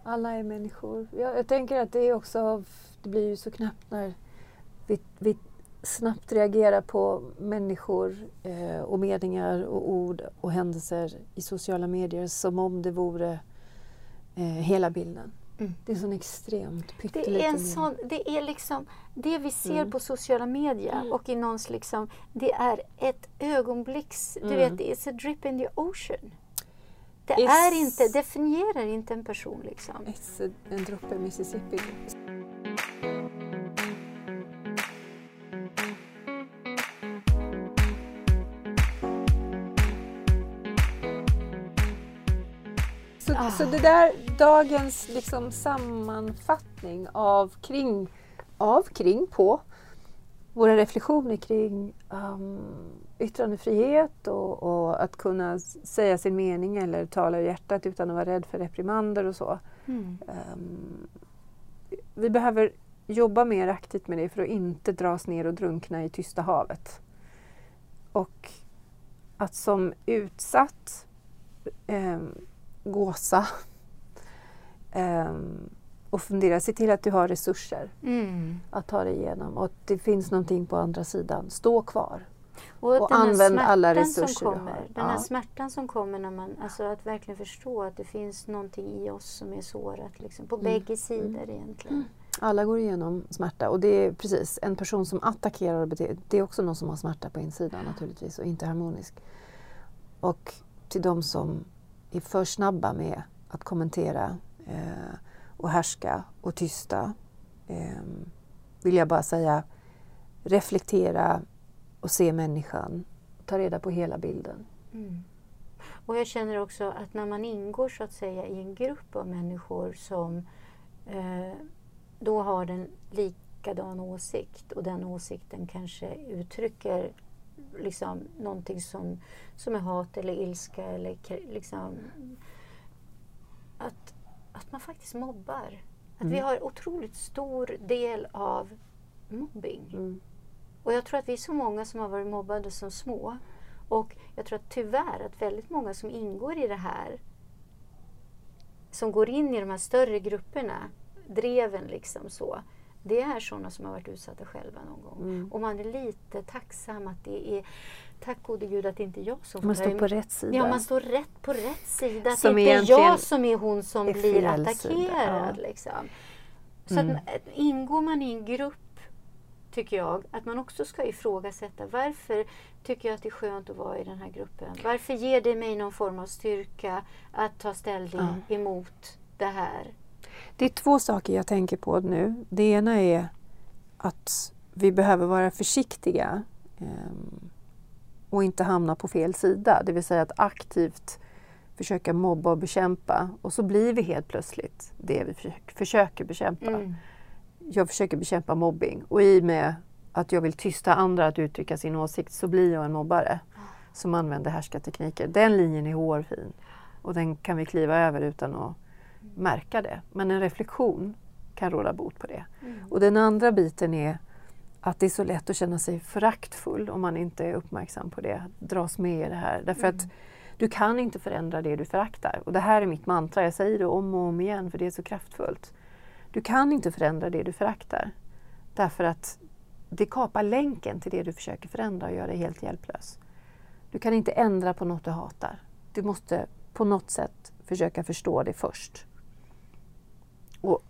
[SPEAKER 1] Alla är människor. Jag, jag tänker att det är också, det blir ju så knappt när vi, vi snabbt reagerar på människor eh, och meningar och ord och händelser i sociala medier som om det vore eh, hela bilden.
[SPEAKER 2] Mm.
[SPEAKER 1] Det är sån extremt
[SPEAKER 2] Det
[SPEAKER 1] pytteliten
[SPEAKER 2] är en sån, det är liksom det vi ser
[SPEAKER 1] Mm.
[SPEAKER 2] på sociala medier och i någons liksom, det är ett ögonblicks, du
[SPEAKER 1] Mm.
[SPEAKER 2] vet, it's a drip in the ocean. Det är inte, definierar inte en person liksom.
[SPEAKER 1] It's en droppe Mississippi. Så, ah. så det där, dagens liksom sammanfattning av kring, av kring på våra reflektioner kring um, yttrandefrihet och, och, att kunna säga sin mening eller tala ur hjärtat utan att vara rädd för reprimander och så. Mm. Um, vi behöver jobba mer aktivt med det för att inte dras ner och drunkna i tysta havet. Och att som utsatt eh, gåsa eh, och fundera, se till att du har resurser mm. att ta dig igenom och att det finns någonting på andra sidan. Stå kvar. Och, och använd alla resurser
[SPEAKER 2] kommer,
[SPEAKER 1] du har.
[SPEAKER 2] Den här smärtan som kommer när man, alltså att verkligen förstå att det finns någonting i oss som är sårat, liksom, på mm. bägge sidor mm. egentligen. Mm.
[SPEAKER 1] Alla går igenom smärta och det är precis en person som attackerar och beter, det är också någon som har smärta på insidan naturligtvis och inte harmonisk. Och till de som är för snabba med att kommentera eh, och härska och tysta eh, vill jag bara säga reflektera och se människan. Ta reda på hela bilden. Mm.
[SPEAKER 2] Och jag känner också att när man ingår så att säga i en grupp av människor som eh, då har den likadan åsikt och den åsikten kanske uttrycker liksom någonting som, som är hat eller ilska eller liksom att, att man faktiskt mobbar. Att mm. vi har otroligt stor del av mobbing. Mm. Och jag tror att vi är så många som har varit mobbade som små. Och jag tror att tyvärr att väldigt många som ingår i det här som går in i de här större grupperna dreven liksom så. Det är sådana som har varit utsatta själva någon gång. Mm. Och man är lite tacksam att det är Tack gode gud att det inte är jag som
[SPEAKER 1] Man står på rätt sida.
[SPEAKER 2] Ja, man står rätt på rätt sida. Att det inte är jag som är hon som blir attackerad. Ja. Liksom. Så mm. att, ingår man i en grupp tycker jag, att man också ska ifrågasätta varför tycker jag att det är skönt att vara i den här gruppen? Varför ger det mig någon form av styrka att ta ställning mm. emot det här?
[SPEAKER 1] Det är två saker jag tänker på nu. Det ena är att vi behöver vara försiktiga um, och inte hamna på fel sida. Det vill säga att aktivt försöka mobba och bekämpa och så blir vi helt plötsligt det vi försöker bekämpa. Mm. Jag försöker bekämpa mobbing och i och med att jag vill tysta andra att uttrycka sin åsikt så blir jag en mobbare som använder härskartekniker. Den linjen är hårfin och den kan vi kliva över utan att märka det. Men en reflektion kan råda bot på det. Mm. Och den andra biten är att det är så lätt att känna sig föraktfull om man inte är uppmärksam på det, dras med i det här. Därför mm. att du kan inte förändra det du föraktar. Och det här är mitt mantra, jag säger det om och om igen för det är så kraftfullt. Du kan inte förändra det du föraktar. Därför att det kapar länken till det du försöker förändra och gör dig helt hjälplös. Du kan inte ändra på något du hatar. Du måste på något sätt försöka förstå det först.
[SPEAKER 2] Och,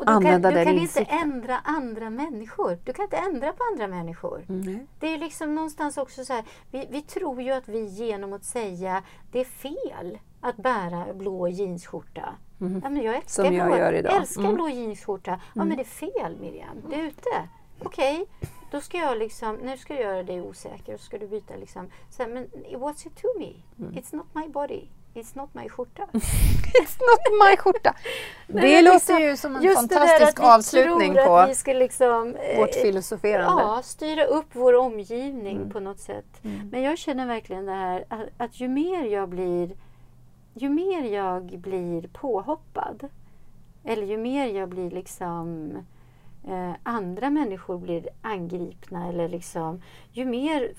[SPEAKER 2] och du använda kan, du kan inte ändra andra människor. Du kan inte ändra på andra människor. Mm. Det är liksom någonstans också så här, vi, vi tror ju att vi genom att säga det är fel att bära blå jeansskjorta. Mm. Ja, men jag älskar, Som jag blå, gör idag. älskar mm. blå jeansskjorta. Ja men mm. det är fel Miriam, du är ute. Okej, okay. då ska jag liksom, nu ska jag göra dig osäker och så ska du byta liksom. Så här, men what's it to me? Mm. It's not my body. It's not my skjorta.
[SPEAKER 1] It's not my skjorta. det låter liksom, ju som en fantastisk avslutning på liksom, vårt eh, filosoferande.
[SPEAKER 2] Ja, styra upp vår omgivning mm. på något sätt. Mm. Men jag känner verkligen det här att, att, ju mer jag blir ju mer jag blir påhoppad eller ju mer jag blir liksom eh, andra människor blir angripna eller liksom ju mer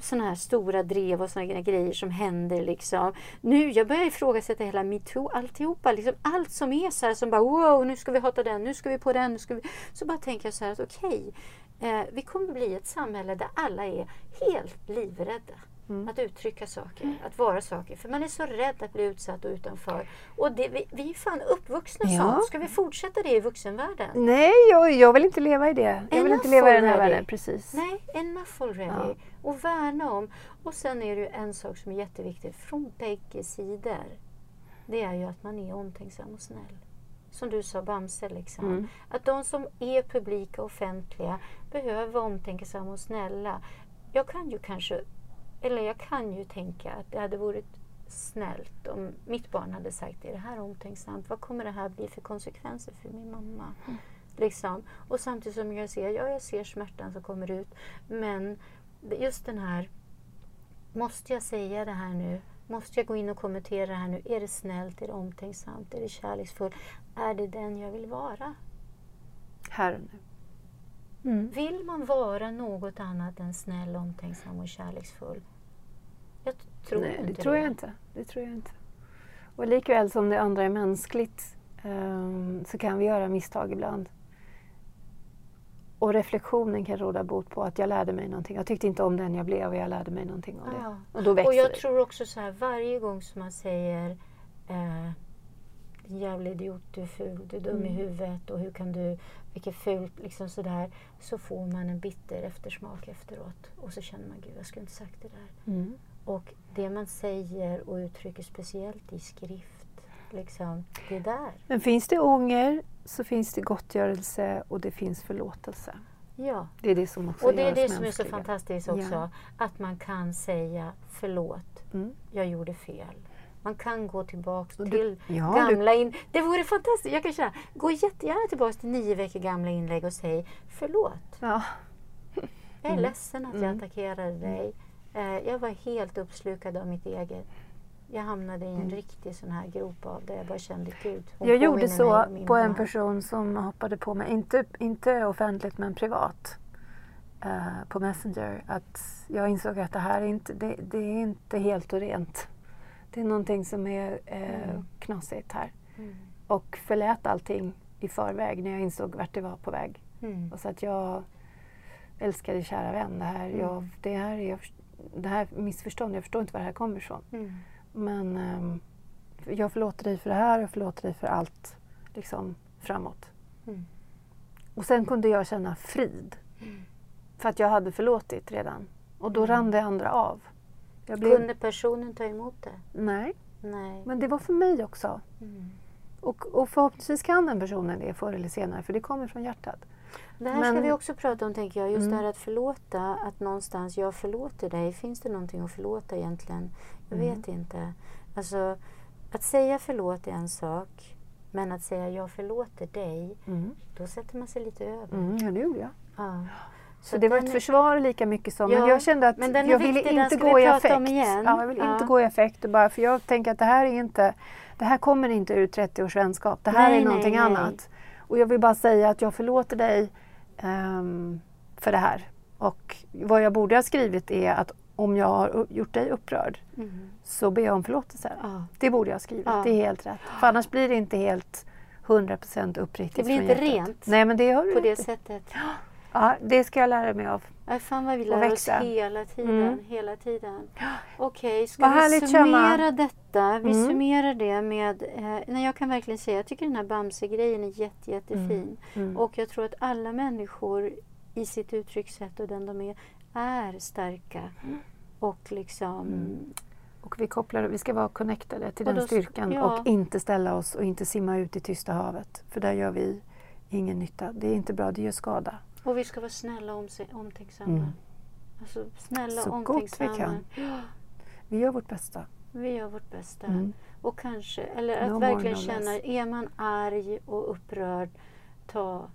[SPEAKER 2] sådana här stora drev och sådana grejer som händer. Liksom. Nu, jag börjar ifrågasätta hela metoo, alltihopa. Liksom, allt som är så här som bara wow, nu ska vi hata den, nu ska vi på den. Nu ska vi... Så bara tänker jag så här att okej, okay, eh, vi kommer bli ett samhälle där alla är helt livrädda. Mm. Att uttrycka saker, att vara saker. För man är så rädd att bli utsatt och utanför. Och det, vi, vi är fan uppvuxna ja. sånt. Ska vi fortsätta det i vuxenvärlden?
[SPEAKER 1] Nej, jag, jag vill inte leva i det. Jag enough vill inte leva already. i den här världen. Precis.
[SPEAKER 2] Nej, enough already. Ja. Och värna om. Och sen är det ju en sak som är jätteviktig från bägge sidor. Det är ju att man är omtänksam och snäll som du sa Bamse, liksom. Mm. att de som är publika och offentliga behöver vara omtänksamma och snälla. Jag kan ju kanske eller jag kan ju tänka att det hade varit snällt om mitt barn hade sagt är det här omtänksamt? Vad kommer det här bli för konsekvenser för min mamma?
[SPEAKER 1] Mm.
[SPEAKER 2] Liksom. Och samtidigt som jag ser, ja jag ser smärtan som kommer ut men just den här, måste jag säga det här nu? Måste jag gå in och kommentera det här nu? Är det snällt? Är det omtänksamt? Är det kärleksfullt? Är det den jag vill vara?
[SPEAKER 1] Här och nu.
[SPEAKER 2] Mm. Vill man vara något annat än snäll, omtänksam och kärleksfull? Jag tror
[SPEAKER 1] Nej,
[SPEAKER 2] inte
[SPEAKER 1] det tror jag inte. Det tror jag inte. Och likväl som det andra är mänskligt um, så kan vi göra misstag ibland. Och reflektionen kan råda bot på att jag lärde mig någonting. Jag tyckte inte om den jag blev och jag lärde mig någonting av det.
[SPEAKER 2] Ja.
[SPEAKER 1] Och då växer
[SPEAKER 2] Och jag
[SPEAKER 1] det.
[SPEAKER 2] tror också så här, varje gång som man säger eh, din jävla idiot, du är ful, du är dum i
[SPEAKER 1] Mm.
[SPEAKER 2] huvudet och hur kan du, vilket fult, liksom sådär. Så får man en bitter eftersmak efteråt. Och så känner man, gud jag skulle inte sagt det där.
[SPEAKER 1] Mm.
[SPEAKER 2] Och det man säger och uttrycker speciellt i skrift, liksom, det är där.
[SPEAKER 1] Men finns det ånger så finns det gottgörelse och det finns förlåtelse.
[SPEAKER 2] Ja.
[SPEAKER 1] Det är det som också
[SPEAKER 2] Och det är det som är så
[SPEAKER 1] mänskliga.
[SPEAKER 2] fantastiskt också.
[SPEAKER 1] Ja.
[SPEAKER 2] Att man kan säga förlåt,
[SPEAKER 1] Mm.
[SPEAKER 2] jag gjorde fel. Man kan gå
[SPEAKER 1] du-
[SPEAKER 2] till
[SPEAKER 1] ja,
[SPEAKER 2] gamla in... Det vore fantastiskt. Jag kan känna, gå jättegärna tillbaks till nio veckor gamla inlägg och säg förlåt.
[SPEAKER 1] Ja.
[SPEAKER 2] Jag är
[SPEAKER 1] Mm.
[SPEAKER 2] ledsen att jag
[SPEAKER 1] Mm.
[SPEAKER 2] attackerade dig. Eh, jag var helt uppslukad av mitt eget. Jag hamnade i en
[SPEAKER 1] Mm.
[SPEAKER 2] riktig sån här grop av det. Jag bara kände Gud.
[SPEAKER 1] Jag gjorde så på en person som hoppade på mig, inte, inte offentligt men privat, eh, på Messenger. Att jag insåg att det här är inte, det, det är inte helt och rent. Det är någonting som är eh,
[SPEAKER 2] Mm.
[SPEAKER 1] knasigt här.
[SPEAKER 2] Mm.
[SPEAKER 1] Och förlät allting i förväg när jag insåg vart det var på väg.
[SPEAKER 2] Mm.
[SPEAKER 1] Och så att jag älskade kära vän, det här,
[SPEAKER 2] Mm.
[SPEAKER 1] jag, det här är det här missförstånd, jag förstår inte var det här kommer ifrån.
[SPEAKER 2] Mm.
[SPEAKER 1] Men ehm, jag förlåter dig för det här och jag förlåter dig för allt liksom, framåt.
[SPEAKER 2] Mm.
[SPEAKER 1] Och sen kunde jag känna frid.
[SPEAKER 2] Mm.
[SPEAKER 1] För att jag hade förlåtit redan. Och då
[SPEAKER 2] Mm.
[SPEAKER 1] rann det andra av. Blev,
[SPEAKER 2] Kunde personen ta emot det?
[SPEAKER 1] Nej,
[SPEAKER 2] Nej.
[SPEAKER 1] men det var för mig också.
[SPEAKER 2] Mm.
[SPEAKER 1] Och, och förhoppningsvis kan den personen det förr eller senare för det kommer från hjärtat.
[SPEAKER 2] Det här ska
[SPEAKER 1] Men-
[SPEAKER 2] vi också prata om tänker jag. Just
[SPEAKER 1] Mm.
[SPEAKER 2] det här att förlåta. Att någonstans, jag förlåter dig. Finns det någonting att förlåta egentligen? Jag
[SPEAKER 1] Mm.
[SPEAKER 2] vet inte. Alltså, att säga förlåt är en sak. Men att säga jag förlåter dig,
[SPEAKER 1] Mm.
[SPEAKER 2] då sätter man sig lite över.
[SPEAKER 1] Mm, ja, det gjorde jag.
[SPEAKER 2] Ja.
[SPEAKER 1] Så det var ett
[SPEAKER 2] är-
[SPEAKER 1] försvar lika mycket som,
[SPEAKER 2] Ja,
[SPEAKER 1] men jag kände att jag ville
[SPEAKER 2] viktig,
[SPEAKER 1] inte
[SPEAKER 2] ska vi
[SPEAKER 1] gå i affekt. Ja, jag vill
[SPEAKER 2] Ja.
[SPEAKER 1] inte gå i affekt och bara, för jag tänker att det här är inte, det här kommer inte ur 30 års vänskap. Det här
[SPEAKER 2] Nej,
[SPEAKER 1] är någonting
[SPEAKER 2] nej, nej.
[SPEAKER 1] annat. Och jag vill bara säga att jag förlåter dig ehm, för det här. Och vad jag borde ha skrivit är att om jag har gjort dig upprörd
[SPEAKER 2] Mm.
[SPEAKER 1] så ber jag om förlåtelse.
[SPEAKER 2] Ja.
[SPEAKER 1] Det borde jag ha skrivit,
[SPEAKER 2] Ja.
[SPEAKER 1] det är helt rätt. För annars blir det inte helt 100% uppriktigt
[SPEAKER 2] Det blir inte rent
[SPEAKER 1] Nej, men det gör
[SPEAKER 2] På
[SPEAKER 1] det
[SPEAKER 2] det sättet.
[SPEAKER 1] Ja, det ska jag lära mig av.
[SPEAKER 2] Aj, fan vad vi lär oss hela tiden.
[SPEAKER 1] Mm.
[SPEAKER 2] Hela tiden. Okej, ska
[SPEAKER 1] Vad
[SPEAKER 2] vi summera
[SPEAKER 1] Shama.
[SPEAKER 2] detta? Vi
[SPEAKER 1] Mm.
[SPEAKER 2] summerar det med... Eh, nej, jag kan verkligen säga, jag tycker den här Bamse-grejen är jätte, jättefin.
[SPEAKER 1] Mm.
[SPEAKER 2] Och jag tror att alla människor i sitt uttryckssätt och den de är, är starka. Och liksom...
[SPEAKER 1] Mm. Och vi, kopplar, vi ska vara connectade till
[SPEAKER 2] Och
[SPEAKER 1] den
[SPEAKER 2] då-
[SPEAKER 1] styrkan
[SPEAKER 2] ja.
[SPEAKER 1] och inte ställa oss och inte simma ut i tysta havet. För där gör vi ingen nytta. Det är inte bra, det gör skada.
[SPEAKER 2] Och vi ska vara snälla och omtänksamma.
[SPEAKER 1] Mm.
[SPEAKER 2] Alltså snälla
[SPEAKER 1] Så gott vi kan.
[SPEAKER 2] Ja,
[SPEAKER 1] Vi gör vårt bästa.
[SPEAKER 2] vi gör vårt bästa.
[SPEAKER 1] Mm.
[SPEAKER 2] Och kanske, eller att
[SPEAKER 1] No
[SPEAKER 2] verkligen känna,
[SPEAKER 1] less.
[SPEAKER 2] är man arg och upprörd, ta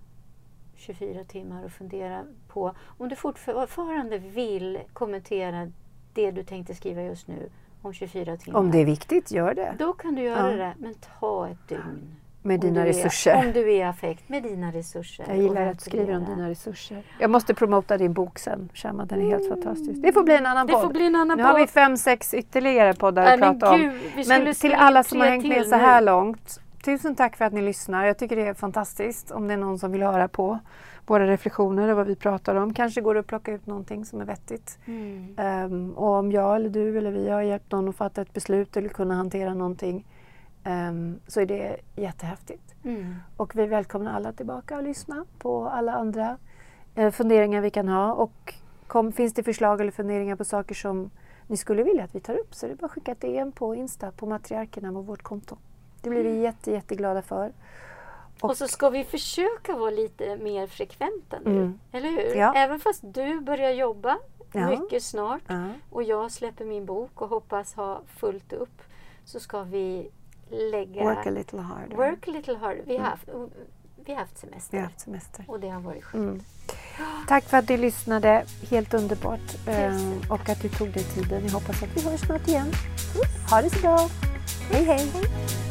[SPEAKER 2] 24 timmar och fundera på om du fortfarande vill kommentera det du tänkte skriva just nu om 24 timmar.
[SPEAKER 1] Om det är viktigt, gör det.
[SPEAKER 2] Då kan du göra
[SPEAKER 1] Ja.
[SPEAKER 2] det, men ta ett dygn.
[SPEAKER 1] Med dina resurser.
[SPEAKER 2] Är, om du är i affekt, med dina resurser.
[SPEAKER 1] Jag gillar att du skriver om dina resurser. Jag måste promota din bok sen, Shama. Den är helt fantastisk. Det får bli en annan
[SPEAKER 2] Det
[SPEAKER 1] podd.
[SPEAKER 2] får bli en annan
[SPEAKER 1] nu har vi
[SPEAKER 2] podd.
[SPEAKER 1] fem, sex ytterligare poddar
[SPEAKER 2] Nej,
[SPEAKER 1] att prata om.
[SPEAKER 2] gud,
[SPEAKER 1] Men till alla som har hängt med
[SPEAKER 2] till
[SPEAKER 1] så
[SPEAKER 2] nu.
[SPEAKER 1] här långt. Tusen tack för att ni lyssnar. Jag tycker det är fantastiskt om det är någon som vill höra på våra reflektioner och vad vi pratar om. Kanske går det att plocka ut någonting som är vettigt.
[SPEAKER 2] Mm.
[SPEAKER 1] Ehm, och om jag eller du eller vi har hjälpt någon att fatta ett beslut eller kunna hantera någonting ehm, så är det jättehäftigt.
[SPEAKER 2] Mm.
[SPEAKER 1] Och vi välkomnar alla tillbaka och lyssna på alla andra eh, funderingar vi kan ha. Och kom, finns det förslag eller funderingar på saker som ni skulle vilja att vi tar upp så är det bara att skicka ett DM på Insta på matriarkerna på vårt konto. Det blir vi jätte, jätteglada för.
[SPEAKER 2] Och, så ska vi försöka vara lite mer frekventa nu.
[SPEAKER 1] Mm.
[SPEAKER 2] Eller hur?
[SPEAKER 1] Ja.
[SPEAKER 2] Även fast du börjar jobba Ja. Mycket snart.
[SPEAKER 1] Ja.
[SPEAKER 2] Och jag släpper min bok och hoppas ha fullt upp. Så ska vi lägga...
[SPEAKER 1] Work a little harder.
[SPEAKER 2] Work a little harder. Vi har,
[SPEAKER 1] Mm.
[SPEAKER 2] haft, vi har haft semester.
[SPEAKER 1] Vi har haft semester.
[SPEAKER 2] Och det har varit skönt.
[SPEAKER 1] Mm. Tack för att du lyssnade. Helt underbart.
[SPEAKER 2] Tusen.
[SPEAKER 1] och att du tog dig tiden. Jag hoppas att vi hörs snart igen. Ha det så bra. Hej hej.
[SPEAKER 2] Hej.